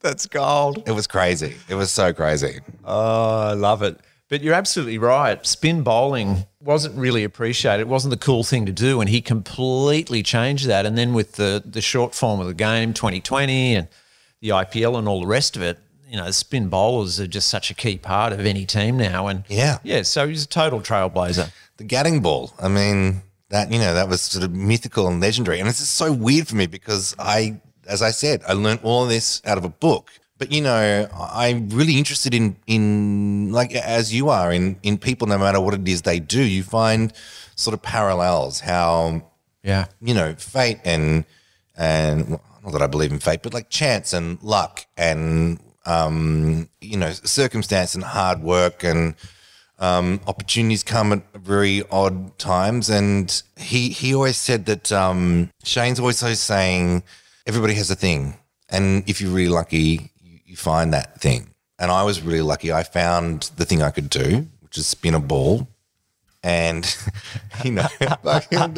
That's gold. It was crazy. It was so crazy. Oh, I love it. But you're absolutely right. Spin bowling wasn't really appreciated. It wasn't the cool thing to do, and he completely changed that. And then with the the short form of the game, 2020, and the IPL and all the rest of it, you know, spin bowlers are just such a key part of any team now. And Yeah. yeah. So he's a total trailblazer. The Gatting Ball. I mean, that, you know, that was sort of mythical and legendary. And it's just so weird for me because I, as I said, I learned all of this out of a book. But you know, I'm really interested in in like as you are in in people. No matter what it is they do, you find sort of parallels. How Yeah. you know, fate and and well, not that I believe in fate, but like chance and luck and um, you know, circumstance and hard work and um, opportunities come at very odd times. And he he always said that um, Shane's always always saying everybody has a thing, and if you're really lucky, find that thing. And I was really lucky. I found the thing I could do, which is spin a ball and you know, fucking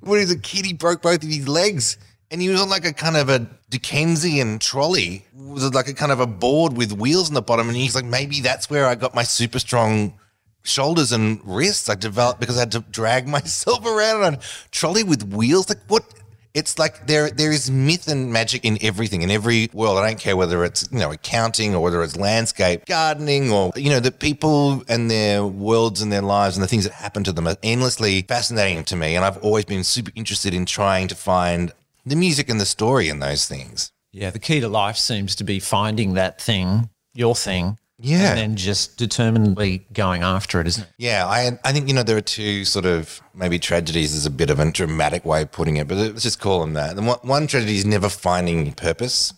when he was a kid, he broke both of his legs, and he was on like a kind of a Dickensian trolley, was like a kind of a board with wheels in the bottom, and he's like, maybe that's where I got my super strong shoulders and wrists. I developed because I had to drag myself around on a trolley with wheels. Like what? It's like there there is myth and magic in everything in every world. I don't care whether it's you know accounting or whether it's landscape gardening or you know the people and their worlds and their lives and the things that happen to them are endlessly fascinating to me. And I've always been super interested in trying to find the music and the story in those things. Yeah. The key to life seems to be finding that thing, your thing. Yeah. And then just determinedly going after it, isn't it? Yeah, I I think you know there are two sort of maybe tragedies is a bit of a dramatic way of putting it, but let's just call them that. And one, one tragedy is never finding purpose,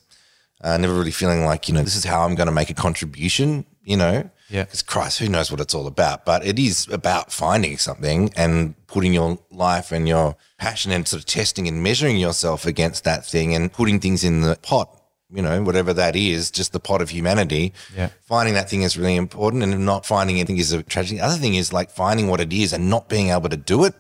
uh, never really feeling like you know this is how I'm going to make a contribution. You know, Yeah. Because Christ, who knows what it's all about? But it is about finding something and putting your life and your passion and sort of testing and measuring yourself against that thing and putting things in the pot. You know, whatever that is, just the pot of humanity. Yeah. Finding that thing is really important, and not finding anything is a tragedy. The other thing is like finding what it is and not being able to do it.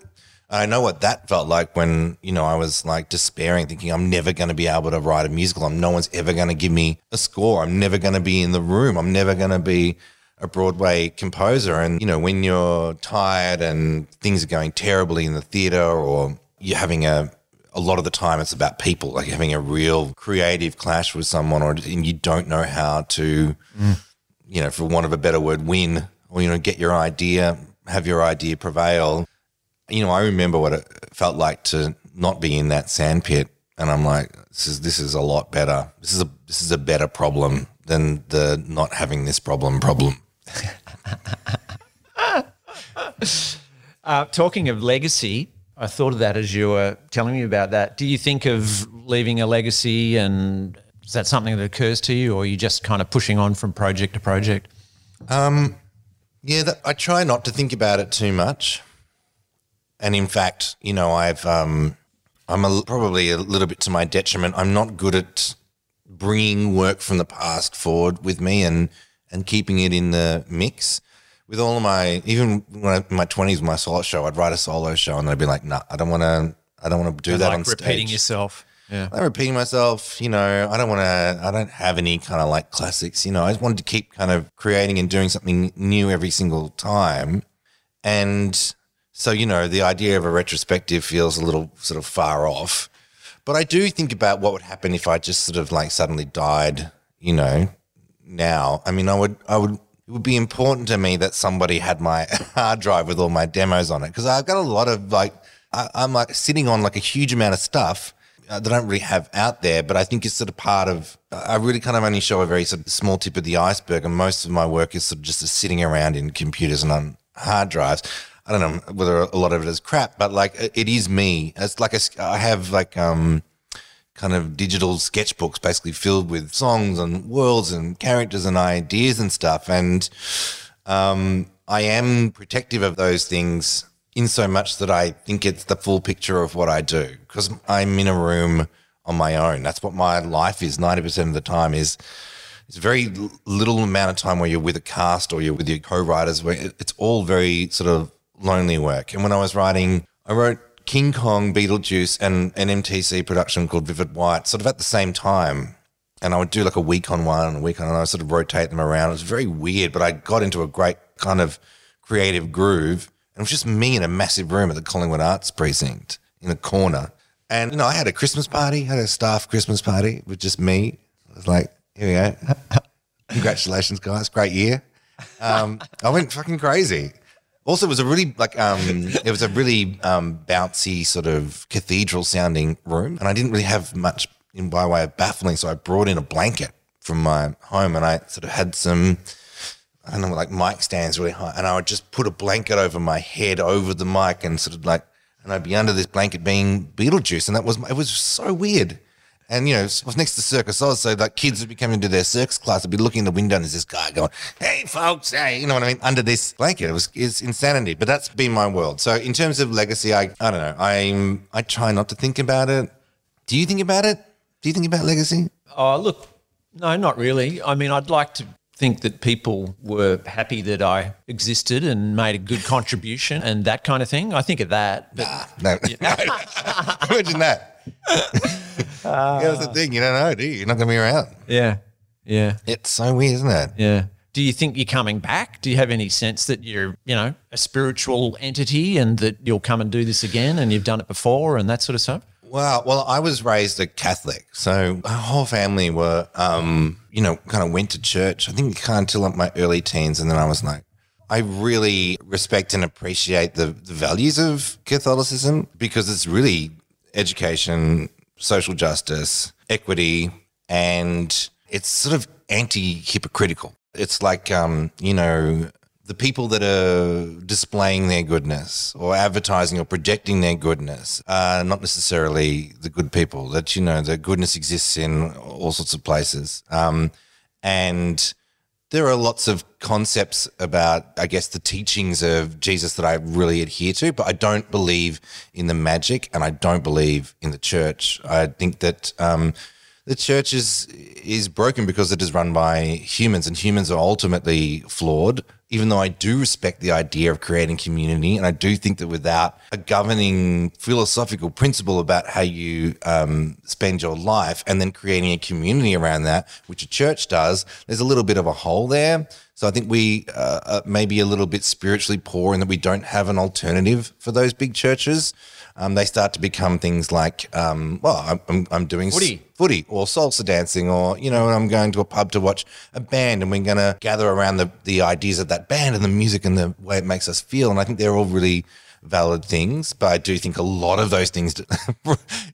I know what that felt like when, you know, I was like despairing, thinking I'm never going to be able to write a musical. I'm, no one's ever going to give me a score. I'm never going to be in the room. I'm never going to be a Broadway composer. And, you know, when you're tired and things are going terribly in the theater or you're having a, a lot of the time it's about people, like having a real creative clash with someone or and you don't know how to, you know, for want of a better word, win or, you know, get your idea, have your idea prevail you know, I remember what it felt like to not be in that sandpit and I'm like, this is this is a lot better. This is a this is a better problem than the not having this problem problem. Uh, talking of legacy, I thought of that as you were telling me about that. Do you think of leaving a legacy, and is that something that occurs to you, or are you just kind of pushing on from project to project? Yeah, that, I try not to think about it too much. And in fact, you know, I've um, I'm a, probably a little bit to my detriment. I'm not good at bringing work from the past forward with me and and keeping it in the mix. With all of my, even when I, in my twenties, my solo show, I'd write a solo show and I'd be like, nah, I don't want to, I don't want to do that like on repeating stage. yourself. Yeah. I'm repeating myself, you know, I don't want to, I don't have any kind of like classics, you know, I just wanted to keep kind of creating and doing something new every single time. And so, you know, the idea of a retrospective feels a little sort of far off. But I do think about what would happen if I just sort of like suddenly died, you know, now. I mean, I would, I would, it would be important to me that somebody had my hard drive with all my demos on it because I've got a lot of like, I, I'm like sitting on like a huge amount of stuff uh, that I don't really have out there, but I think it's sort of part of. I really kind of only show a very sort of small tip of the iceberg, and most of my work is sort of just sitting around in computers and on hard drives. I don't know whether a lot of it is crap, but like it- is me. It's like a, I have like um kind of digital sketchbooks basically filled with songs and worlds and characters and ideas and stuff. And um, I am protective of those things in so much that I think it's the full picture of what I do because I'm in a room on my own. That's what my life is 90% of the time is it's very little amount of time where you're with a cast or you're with your co-writers where it's all very sort of lonely work. And when I was writing, I wrote King Kong, Beetlejuice and an MTC production called Vivid White sort of at the same time. And I would do like a week on one and a week on another, sort of rotate them around. It was very weird, but I got into a great kind of creative groove. And it was just me in a massive room at the Collingwood Arts Precinct in a corner. And, you know, I had a Christmas party, had a staff Christmas party with just me. I was like, here we go. Congratulations, guys. Great year. Um, I went fucking crazy. Also, it was a really like um, it was a really um, bouncy sort of cathedral sounding room, and I didn't really have much in by way of baffling, so I brought in a blanket from my home, and I sort of had some. I don't know, like mic stands really high, and I would just put a blanket over my head, over the mic, and sort of like, and I'd be under this blanket being Beetlejuice, and that was it was so weird. And you know, I was next to Circus Oz, so like kids would be coming to their circus class, I'd be looking in the window, and there's this guy going, "Hey, folks, hey," you know what I mean? Under this blanket, it was it's insanity. But that's been my world. So in terms of legacy, I I don't know. I'm I try not to think about it. Do you think about it? Do you think about legacy? Oh, look, no, not really. I mean, I'd like to think that people were happy that I existed and made a good contribution and that kind of thing. I think of that. But No, imagine that. Yeah, that's the thing. You don't know, do you? You're not going to be around. yeah, yeah, It's so weird, isn't it? yeah. Do you think you're coming back? Do you have any sense that you're, you know, a spiritual entity and that you'll come and do this again and you've done it before and that sort of stuff? Well, Well, I was raised a Catholic, so our whole family were, um, you know, kind of went to church. I think kind of until like my early teens, and then I was like, I really respect and appreciate the, the values of Catholicism because it's really education, social justice, equity, and it's sort of anti-hypocritical. It's like, um, you know, the people that are displaying their goodness or advertising or projecting their goodness are not necessarily the good people. That you know, the goodness exists in all sorts of places, um, and there are lots of concepts about, I guess, the teachings of Jesus that I really adhere to, but I don't believe in the magic and I don't believe in the church. I think that um, the church is is broken because it is run by humans and humans are ultimately flawed. Even though I do respect the idea of creating community, and I do think that without a governing philosophical principle about how you um, spend your life and then creating a community around that, which a church does, there's a little bit of a hole there. So I think we uh, may be a little bit spiritually poor in that we don't have an alternative for those big churches. Um, they start to become things like, um, well, I'm, I'm, doing s- Footy. footy or salsa dancing, or you know, I'm going to a pub to watch a band, and we're going to gather around the the ideas of that band and the music and the way it makes us feel. And I think they're all really valid things, but I do think a lot of those things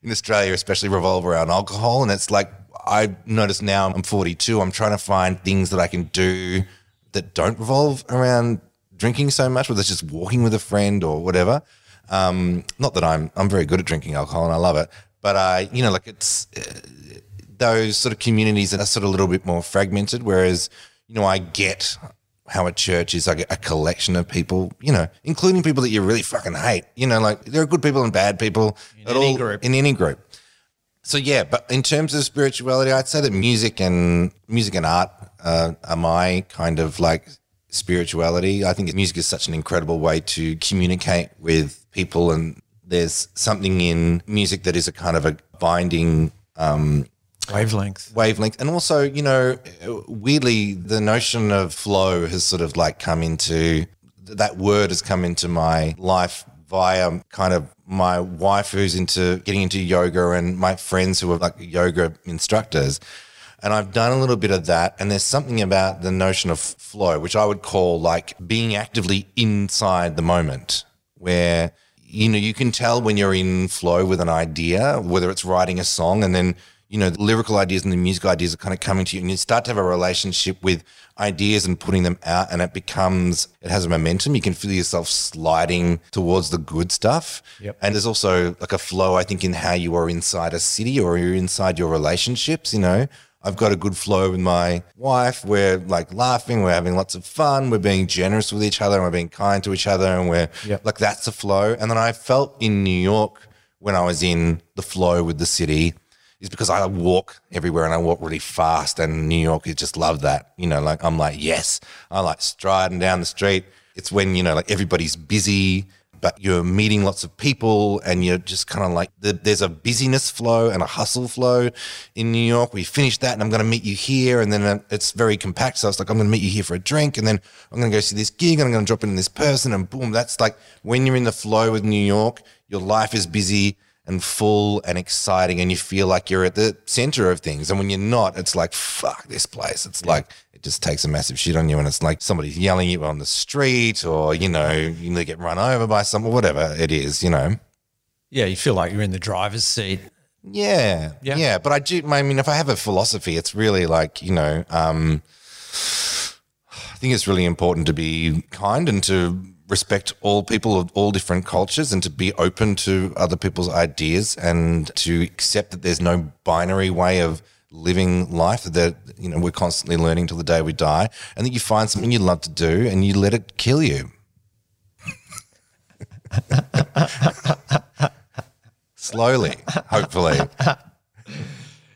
in Australia, especially, revolve around alcohol. And it's like I notice now I'm 42. I'm trying to find things that I can do that don't revolve around drinking so much, whether it's just walking with a friend or whatever. Um, not that I'm I'm very good at drinking alcohol and I love it, but uh, you know, like it's uh, those sort of communities that are sort of a little bit more fragmented. Whereas, you know, I get how a church is like a collection of people, you know, including people that you really fucking hate. You know, like there are good people and bad people in any all, group. In any group. So yeah, but in terms of spirituality, I'd say that music and music and art uh, are my kind of like spirituality. I think music is such an incredible way to communicate with people, and there's something in music that is a kind of a binding um, wavelength. Wavelength, and also, you know, weirdly, the notion of flow has sort of like come into that word has come into my life via kind of my wife who's into getting into yoga and my friends who are like yoga instructors. And I've done a little bit of that. And there's something about the notion of flow, which I would call like being actively inside the moment, where, you know, you can tell when you're in flow with an idea, whether it's writing a song and then you know, the lyrical ideas and the music ideas are kind of coming to you and you start to have a relationship with ideas and putting them out and it becomes, it has a momentum. You can feel yourself sliding towards the good stuff. Yep. And there's also like a flow, I think, in how you are inside a city or you're inside your relationships, you know. I've got a good flow with my wife. We're like laughing, we're having lots of fun, we're being generous with each other, and we're being kind to each other, and we're yep. like that's the flow. And then I felt in New York when I was in the flow with the city is because I walk everywhere and I walk really fast. And New Yorkers just love that. You know, like I'm like, yes, I like striding down the street. It's when, you know, like everybody's busy, but you're meeting lots of people and you're just kind of like, there's a busyness flow and a hustle flow in New York. We finished that and I'm going to meet you here. And then uh, it's very compact. So it's like, I'm going to meet you here for a drink and then I'm going to go see this gig and I'm going to drop in this person and boom. That's like when you're in the flow with New York, your life is busy and full and exciting and you feel like you're at the center of things. And when you're not, it's like, fuck this place. It's yeah. like, it just takes a massive shit on you. And it's like somebody's yelling at you on the street or, you know, you get run over by someone, whatever it is, you know. Yeah, you feel like you're in the driver's seat. Yeah. Yeah. Yeah. But I do, I mean, if I have a philosophy, it's really like, you know, um, I think it's really important to be kind and to respect all people of all different cultures and to be open to other people's ideas and to accept that there's no binary way of living life that you know we're constantly learning till the day we die and that you find something you love to do and you let it kill you. Slowly hopefully.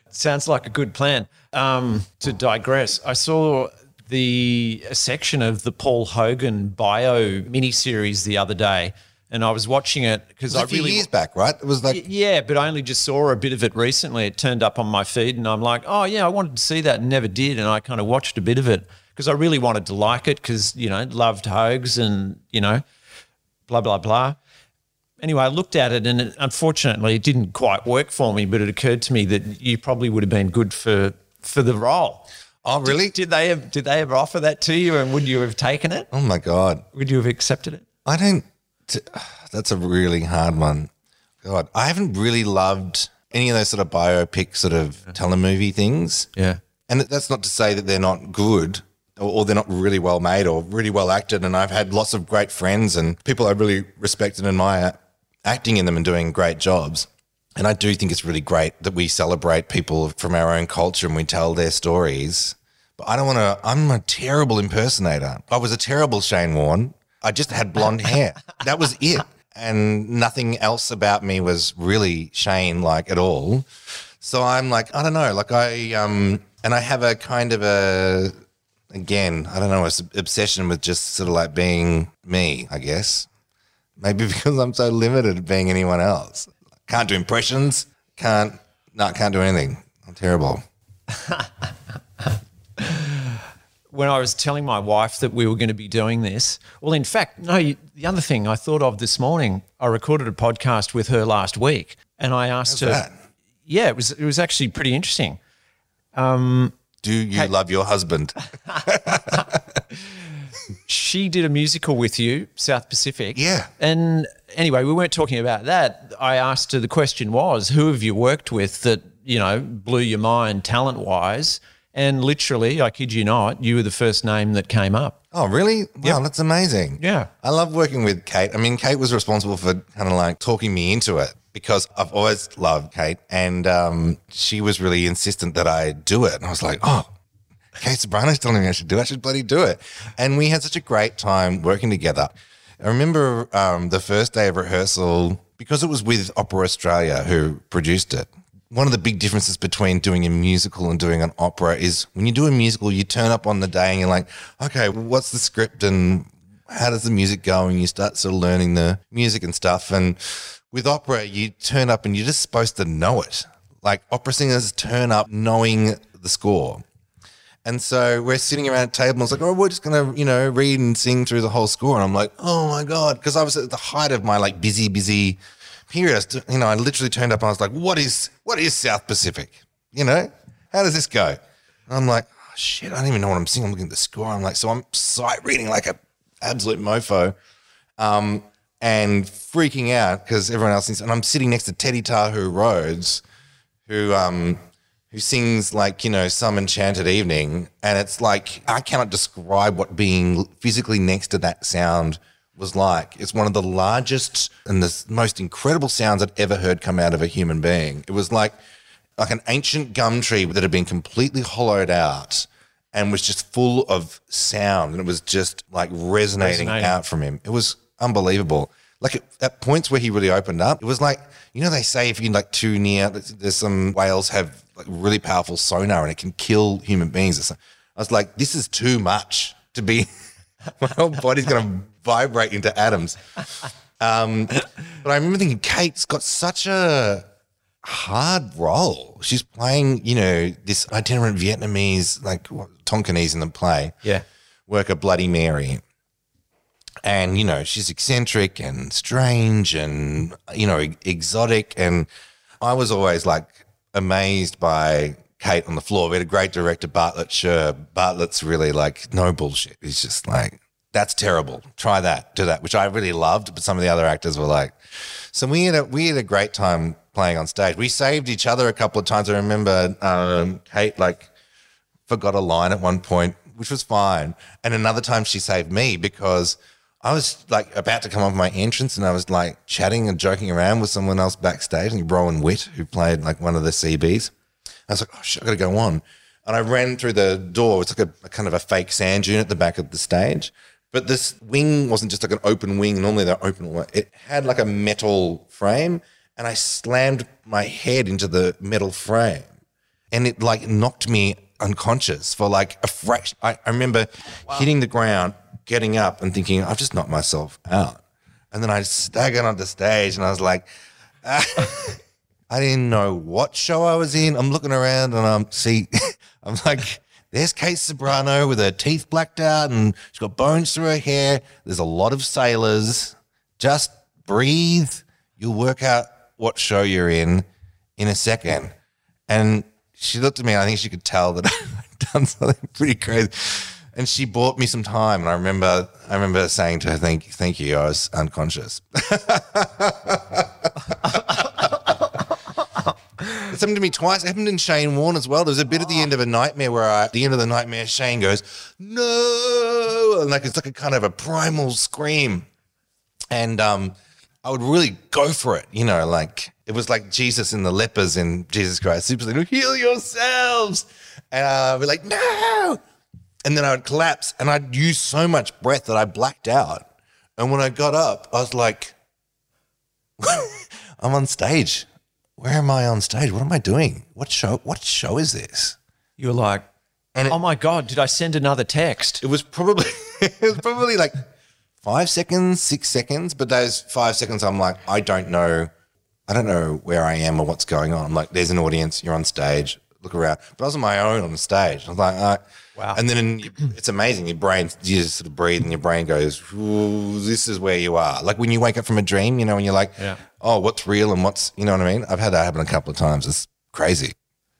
Sounds like a good plan. Um, to digress i saw the section of the Paul Hogan bio miniseries the other day, and I was watching it because I a few really years back, right? It was like yeah, but I only just saw a bit of it recently. It turned up on my feed, and I'm like, oh yeah, I wanted to see that, and never did, and I kind of watched a bit of it because I really wanted to like it because you know loved Hogs and you know blah blah blah. Anyway, I looked at it, and it, unfortunately, it didn't quite work for me. But it occurred to me that you probably would have been good for for the role. Oh, really? Did, did they have, did they ever offer that to you, and would you have taken it? Oh my god, would you have accepted it? I don't. That's a really hard one. God, I haven't really loved any of those sort of biopic sort of telemovie things. Yeah, and that's not to say that they're not good or, or they're not really well made or really well acted. And I've had lots of great friends and people I really respect and admire acting in them and doing great jobs. And I do think it's really great that we celebrate people from our own culture and we tell their stories. But I don't want to, I'm a terrible impersonator. I was a terrible Shane Warne. I just had blonde hair. That was it. And nothing else about me was really Shane like at all. So I'm like, I don't know, like I, um, and I have a kind of a, again, I don't know, obsession with just sort of like being me, I guess. Maybe because I'm so limited at being anyone else. Can't do impressions. Can't. No, can't do anything. I'm terrible. when I was telling my wife that we were going to be doing this, well, in fact, no. The other thing I thought of this morning, I recorded a podcast with her last week, and I asked How's her. That? Yeah, it was. It was actually pretty interesting. Um, do you hey, love your husband? she did a musical with you, South Pacific. Yeah. And anyway, we weren't talking about that. I asked her the question was, who have you worked with that, you know, blew your mind talent wise? And literally, I kid you not, you were the first name that came up. Oh, really? Wow, that's amazing. Yeah. I love working with Kate. I mean, Kate was responsible for kind of like talking me into it because I've always loved Kate and um, she was really insistent that I do it. And I was like, oh, Kate Ceberano's telling me I should do it. I should bloody do it. And we had such a great time working together. I remember um, the first day of rehearsal because it was with Opera Australia who produced it one of the big differences between doing a musical and doing an opera is when you do a musical, you turn up on the day and you're like, okay, what's the script and how does the music go? And you start sort of learning the music and stuff. And with opera, you turn up and you're just supposed to know it. Like opera singers turn up knowing the score. And so we're sitting around a table and I was like, oh, we're just going to, you know, read and sing through the whole score. And I'm like, oh my God. Because I was at the height of my like busy, busy period, you know, I literally turned up and I was like, what is what is South Pacific? You know, how does this go? And I'm like, oh, shit, I don't even know what I'm singing. I'm looking at the score. I'm like, so I'm sight reading like a absolute mofo. Um, and freaking out because everyone else is, and I'm sitting next to Teddy Tahu Rhodes, who um, who sings like you know some enchanted evening, and it's like I cannot describe what being physically next to that sound was like. It's one of the largest and the most incredible sounds I'd ever heard come out of a human being. It was like like an ancient gum tree that had been completely hollowed out and was just full of sound and it was just like resonating, resonating. out from him. It was unbelievable. Like at, at, points where he really opened up, it was like you know they say if you're like too near, there's some whales have like really powerful sonar and it can kill human beings. I was like, this is too much to be. my whole body's going to vibrate into atoms. Um, but I remember thinking, Kate's got such a hard role. She's playing, you know, this itinerant Vietnamese, like Tonkinese in the play. Yeah. Worker Bloody Mary. And, you know, she's eccentric and strange and, you know, exotic. And I was always like amazed by Kate on the floor. We had a great director, Bartlett Sher. Bartlett's really like, no bullshit. He's just like, that's terrible. Try that, do that, which I really loved. But some of the other actors were like, so we had a, we had a great time playing on stage. We saved each other a couple of times. I remember um, Kate like forgot a line at one point, which was fine. And another time she saved me because I was like about to come off my entrance and I was like chatting and joking around with someone else backstage, and Rowan Witt, who played like one of the CBs. I was like, oh shit, I gotta go on. And I ran through the door. It's like a, a, kind of a fake sand dune at the back of the stage. But this wing wasn't just like an open wing. Normally they're open. It had like a metal frame. And I slammed my head into the metal frame. And it like knocked me unconscious for like a fraction. I, I remember wow. hitting the ground, getting up and thinking, I've just knocked myself out. And then I staggered onto stage and I was like, ah. I didn't know what show I was in. I'm looking around and I'm see, I'm like, there's Kate Ceberano with her teeth blacked out and she's got bones through her hair. There's a lot of sailors. Just breathe. You'll work out what show you're in in a second. And she looked at me. I think she could tell that I'd done something pretty crazy. And she bought me some time. And I remember, I remember saying to her, "Thank, thank you." I was unconscious. It's happened to me twice. It happened in Shane Warne as well. There was a bit at the end of a nightmare where I, at the end of the nightmare, Shane goes, no. And like, it's like a kind of a primal scream. And um, I would really go for it, you know, like it was like Jesus and the lepers in Jesus Christ Superstar, heal yourselves. And I'd be like, no. And then I would collapse and I'd use so much breath that I blacked out. And when I got up, I was like, I'm on stage where am I on stage? What am I doing? What show? What show is this? You were like, and it, oh my god, did I send another text? It was probably it was probably like five seconds, six seconds. But those five seconds, I'm like, I don't know, I don't know where I am or what's going on. I'm like, there's an audience, you're on stage, look around. But I was on my own on the stage. I was like, uh, wow. And then it's amazing. Your brain, you just sort of breathe, and your brain goes, this is where you are. Like when you wake up from a dream, you know, when you're like, yeah oh, what's real and what's, you know what I mean? I've had that happen a couple of times. It's crazy.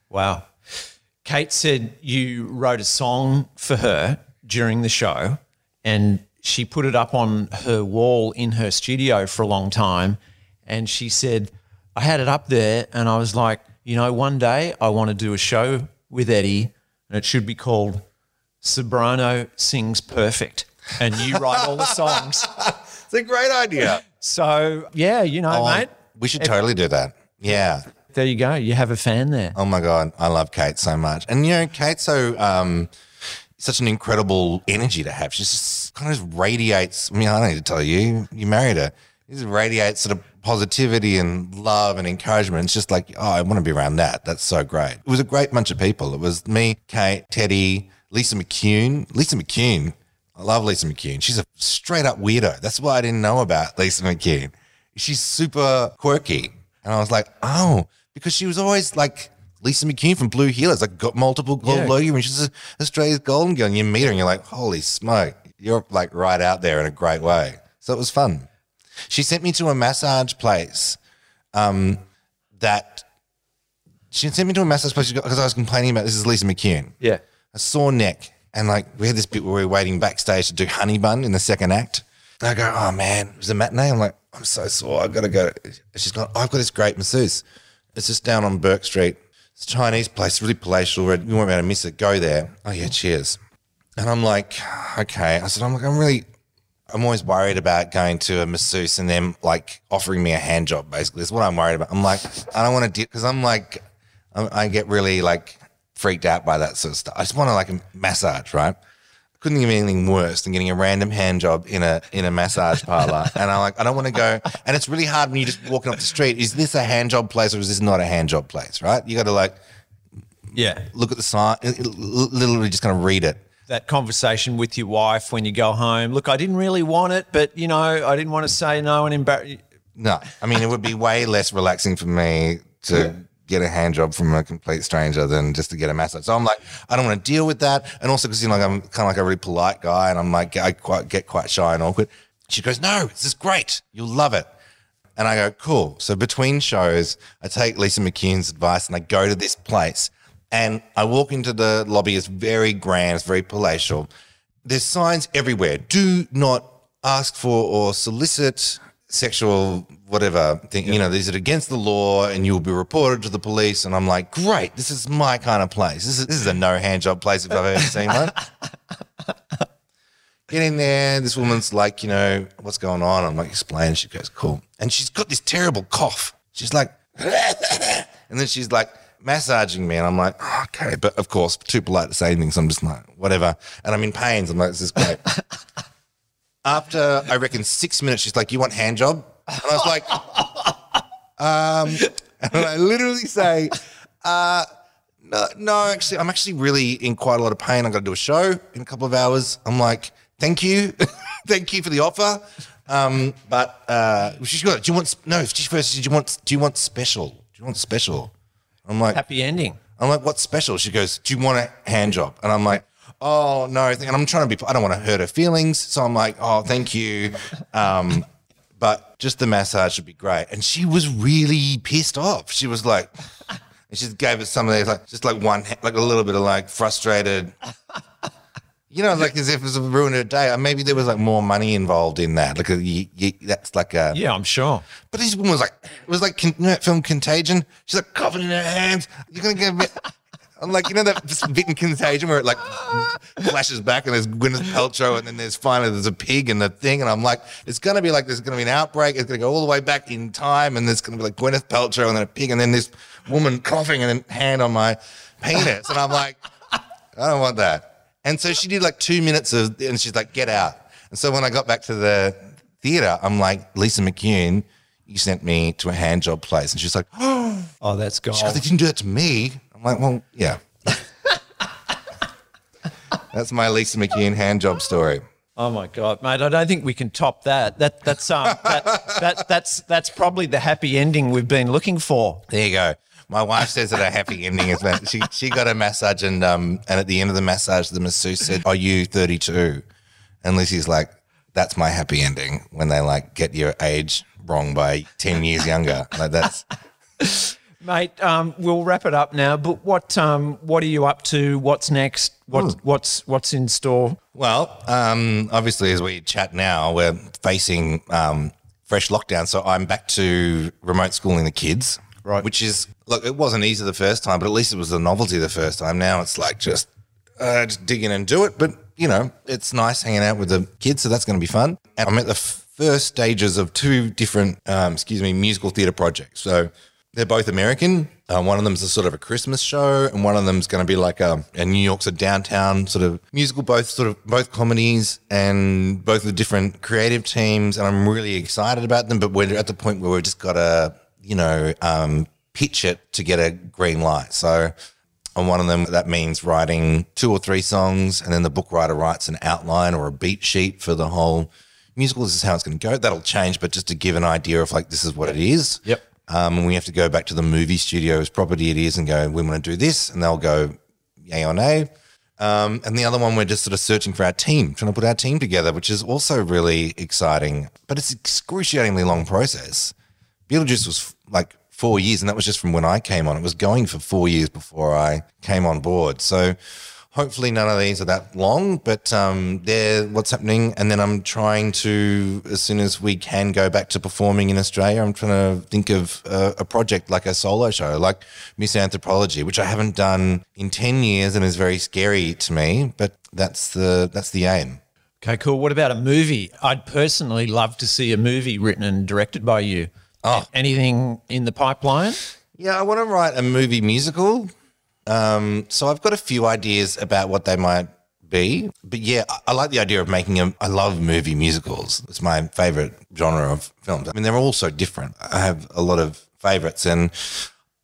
Wow. Kate said you wrote a song for her during the show and she put it up on her wall in her studio for a long time. And she said, I had it up there and I was like, you know, one day I want to do a show with Eddie and it should be called Ceberano Sings Perfect. And you write all the songs. It's a great idea. So, yeah, you know, mate, We should totally do that. Yeah. there you go. You have a fan there. Oh my god, I love Kate so much, and you know, Kate's so um, such an incredible energy to have. She just kind of radiates. I mean, I don't need to tell you, you married her. She just radiates sort of positivity and love and encouragement. It's just like, oh, I want to be around that. That's so great. It was a great bunch of people. It was me, Kate, Teddy, Lisa McCune. Lisa McCune. I love Lisa McCune. She's a straight up weirdo. That's what I didn't know about Lisa McCune. She's super quirky. And I was like, oh, because she was always like Lisa McCune from Blue Heelers, like got multiple gold Yeah. Logie, and she's Australia's golden girl. And you meet her and you're like, holy smoke, you're like right out there in a great way. So it was fun. She sent me to a massage place um, that she sent me to a massage place because I was complaining about this is Lisa McCune Yeah. a sore neck. And like we had this bit where we were waiting backstage to do Honey Bun in the second act. And I go, oh man, it was a matinee. I'm like, I'm so sore. I've got to go. She's gone, I've got this great masseuse. It's just down on Bourke Street. It's a Chinese place, really palatial. You won't be able to miss it. Go there. Oh yeah, cheers. And I'm like, okay. I said, I'm like, I'm really, I'm always worried about going to a masseuse and them like offering me a hand job. Basically, that's what I'm worried about. I'm like, I don't want to do because I'm like, I, I get really like freaked out by that sort of stuff. I just want to like a massage, right? Couldn't think of anything worse than getting a random hand job in a in a massage parlor. and I'm like, I don't want to go. And it's really hard when you're just walking up the street. Is this a hand job place or is this not a hand job place? Right? You got to like Yeah. look at the sign, literally just kind of read it. That conversation with your wife when you go home. Look, I didn't really want it, but you know, I didn't want to say no and embarrass. No, I mean it would be way less relaxing for me to get a hand job from a complete stranger than just to get a massage. So I'm like, I don't want to deal with that, and also because you know like, I'm kind of like a really polite guy, and I'm like I quite get quite shy and awkward. She goes, "No, this is great. You'll love it." And I go, "Cool." So between shows, I take Lisa McCune's advice and I go to this place, and I walk into the lobby. It's very grand, it's very palatial. There's signs everywhere. Do not ask for or solicit sexual whatever thing. You know, these are against the law, and you will be reported to the police. And I'm like, great, this is my kind of place. This is this is a no hand job place if I've ever seen one. Get in there. This woman's like, you know, what's going on? I'm like, explain. She goes, cool. And she's got this terrible cough. She's like, and then she's like massaging me, and I'm like, oh, okay. But of course, too polite to say anything, so I'm just like, whatever. And I'm in pains. I'm like, this is great. After I reckon six minutes, she's like, "You want hand job?" And I was like, "Um," and I literally say, uh, "No, no, actually, I'm actually really in quite a lot of pain. I got to do a show in a couple of hours." I'm like, "Thank you, thank you for the offer." Um, but uh, she's got. Do you want? No, she first. Do you want? Do you want special? Do you want special? I'm like, Happy ending. I'm like, what's special? She goes, do you want a hand job? And I'm like, oh, no. And I'm trying to be, I don't want to hurt her feelings. So I'm like, oh, thank you. Um, but just the massage would be great. And she was really pissed off. She was like, and she gave us some of these, like, just like one, like a little bit of like frustrated, you know, like as if it was a ruined her day. Maybe there was like more money involved in that. Like, a, you, you, that's like a, Yeah, I'm sure. but this woman was like, it was like, you know that film Contagion? She's like coughing in her hands. You're going to get a bit. I'm like, you know that bit in Contagion where it like flashes back and there's Gwyneth Paltrow and then there's finally there's a pig and the thing. And I'm like, it's going to be like, there's going to be an outbreak. It's going to go all the way back in time. And there's going to be like Gwyneth Paltrow and then a pig and then this woman coughing and then hand on my penis. And I'm like, I don't want that. And so she did like two minutes of, and she's like, get out. And so when I got back to the theater, I'm like, Lisa McCune, you sent me to a hand job place. And she's like, oh, Oh, that's gold. they didn't do that to me. I'm like, well, yeah. That's my Lisa McCune hand job story. Oh my god, mate! I don't think we can top that. That that's um that, that that's that's probably the happy ending we've been looking for. There you go. My wife says that a happy ending is when she she got a massage and um and at the end of the massage the masseuse said, "Are you 32?" And Lucy's like, "That's my happy ending when they like get your age wrong by 10 years younger." Like that's Mate, um, we'll wrap it up now. But what um, what are you up to? What's next? What, what's what's in store? Well, um, obviously, as we chat now, we're facing um, fresh lockdown. So I'm back to remote schooling the kids. Right. Which is, look, it wasn't easy the first time, but at least it was a novelty the first time. Now it's like just, uh, just dig in and do it. But, you know, it's nice hanging out with the kids. So that's going to be fun. And I'm at the first stages of two different, um, excuse me, musical theatre projects. So they're both American. Uh, one of them's a sort of a Christmas show, and one of them's going to be like a, a New York's a downtown sort of musical. Both sort of both comedies and both with different creative teams, and I'm really excited about them. But we're at the point where we've just got to, you know, um, pitch it to get a green light. So on one of them, that means writing two or three songs, and then the book writer writes an outline or a beat sheet for the whole musical. This is how it's going to go. That'll change, but just to give an idea of like this is what it is. Yep. Um, and we have to go back to the movie studio's property it is and go, we want to do this. And they'll go, yay or nay. Um, and the other one, we're just sort of searching for our team, trying to put our team together, which is also really exciting. But it's an excruciatingly long process. Beetlejuice was like four years, and that was just from when I came on. It was going for four years before I came on board. So hopefully none of these are that long, but um, they're what's happening. And then I'm trying to, as soon as we can go back to performing in Australia, I'm trying to think of a, a project like a solo show, like Misanthropology, which I haven't done in 10 years and is very scary to me, but that's the, that's the aim. Okay, cool. What about a movie? I'd personally love to see a movie written and directed by you. Oh. Anything in the pipeline? Yeah, I want to write a movie musical. Um, so I've got a few ideas about what they might be. But yeah, I, I like the idea of making them. I love movie musicals. It's my favorite genre of films. I mean, they're all so different. I have a lot of favorites, and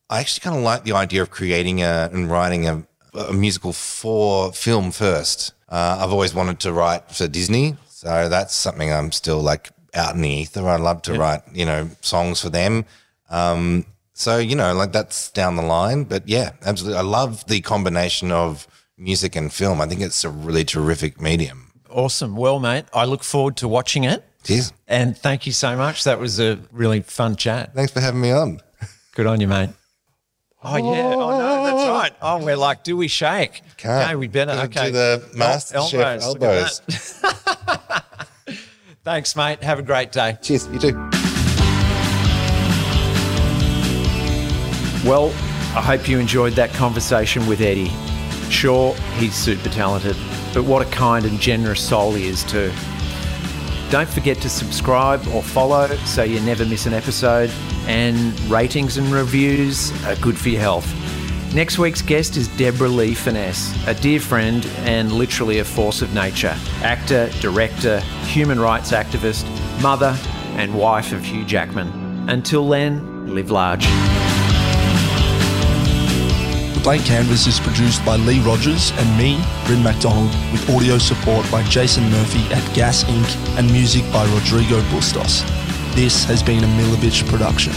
I actually kind of like the idea of creating a and writing a, a musical for film first. Uh, I've always wanted to write for Disney, so that's something I'm still like out in the ether. I love to write, you know, songs for them. Um, so you know, like that's down the line. But yeah, absolutely. I love the combination of music and film. I think it's a really terrific medium. Awesome. Well, mate, I look forward to watching it. Cheers. And thank you so much. That was a really fun chat. Thanks for having me on. Good on you, mate. Oh yeah. Oh no, that's right. Oh, we're like, do we shake? Can't. Okay, we better. Gotta Okay. do the master El- chef at elbows. that. Thanks, mate. Have a great day. Cheers. You too. Well, I hope you enjoyed that conversation with Eddie. Sure, he's super talented, but what a kind and generous soul he is too. Don't forget to subscribe or follow so you never miss an episode, and ratings and reviews are good for your health. Next week's guest is Deborra-Lee Furness, a dear friend and literally a force of nature. Actor, director, human rights activist, mother, and wife of Hugh Jackman. Until then, live large. The Blank Canvas is produced by Lee Rogers and me, Rien MacDonald, with audio support by Jason Murphy at Gas Inc. and music by Rodrigo Bustos. This has been a Milovich production.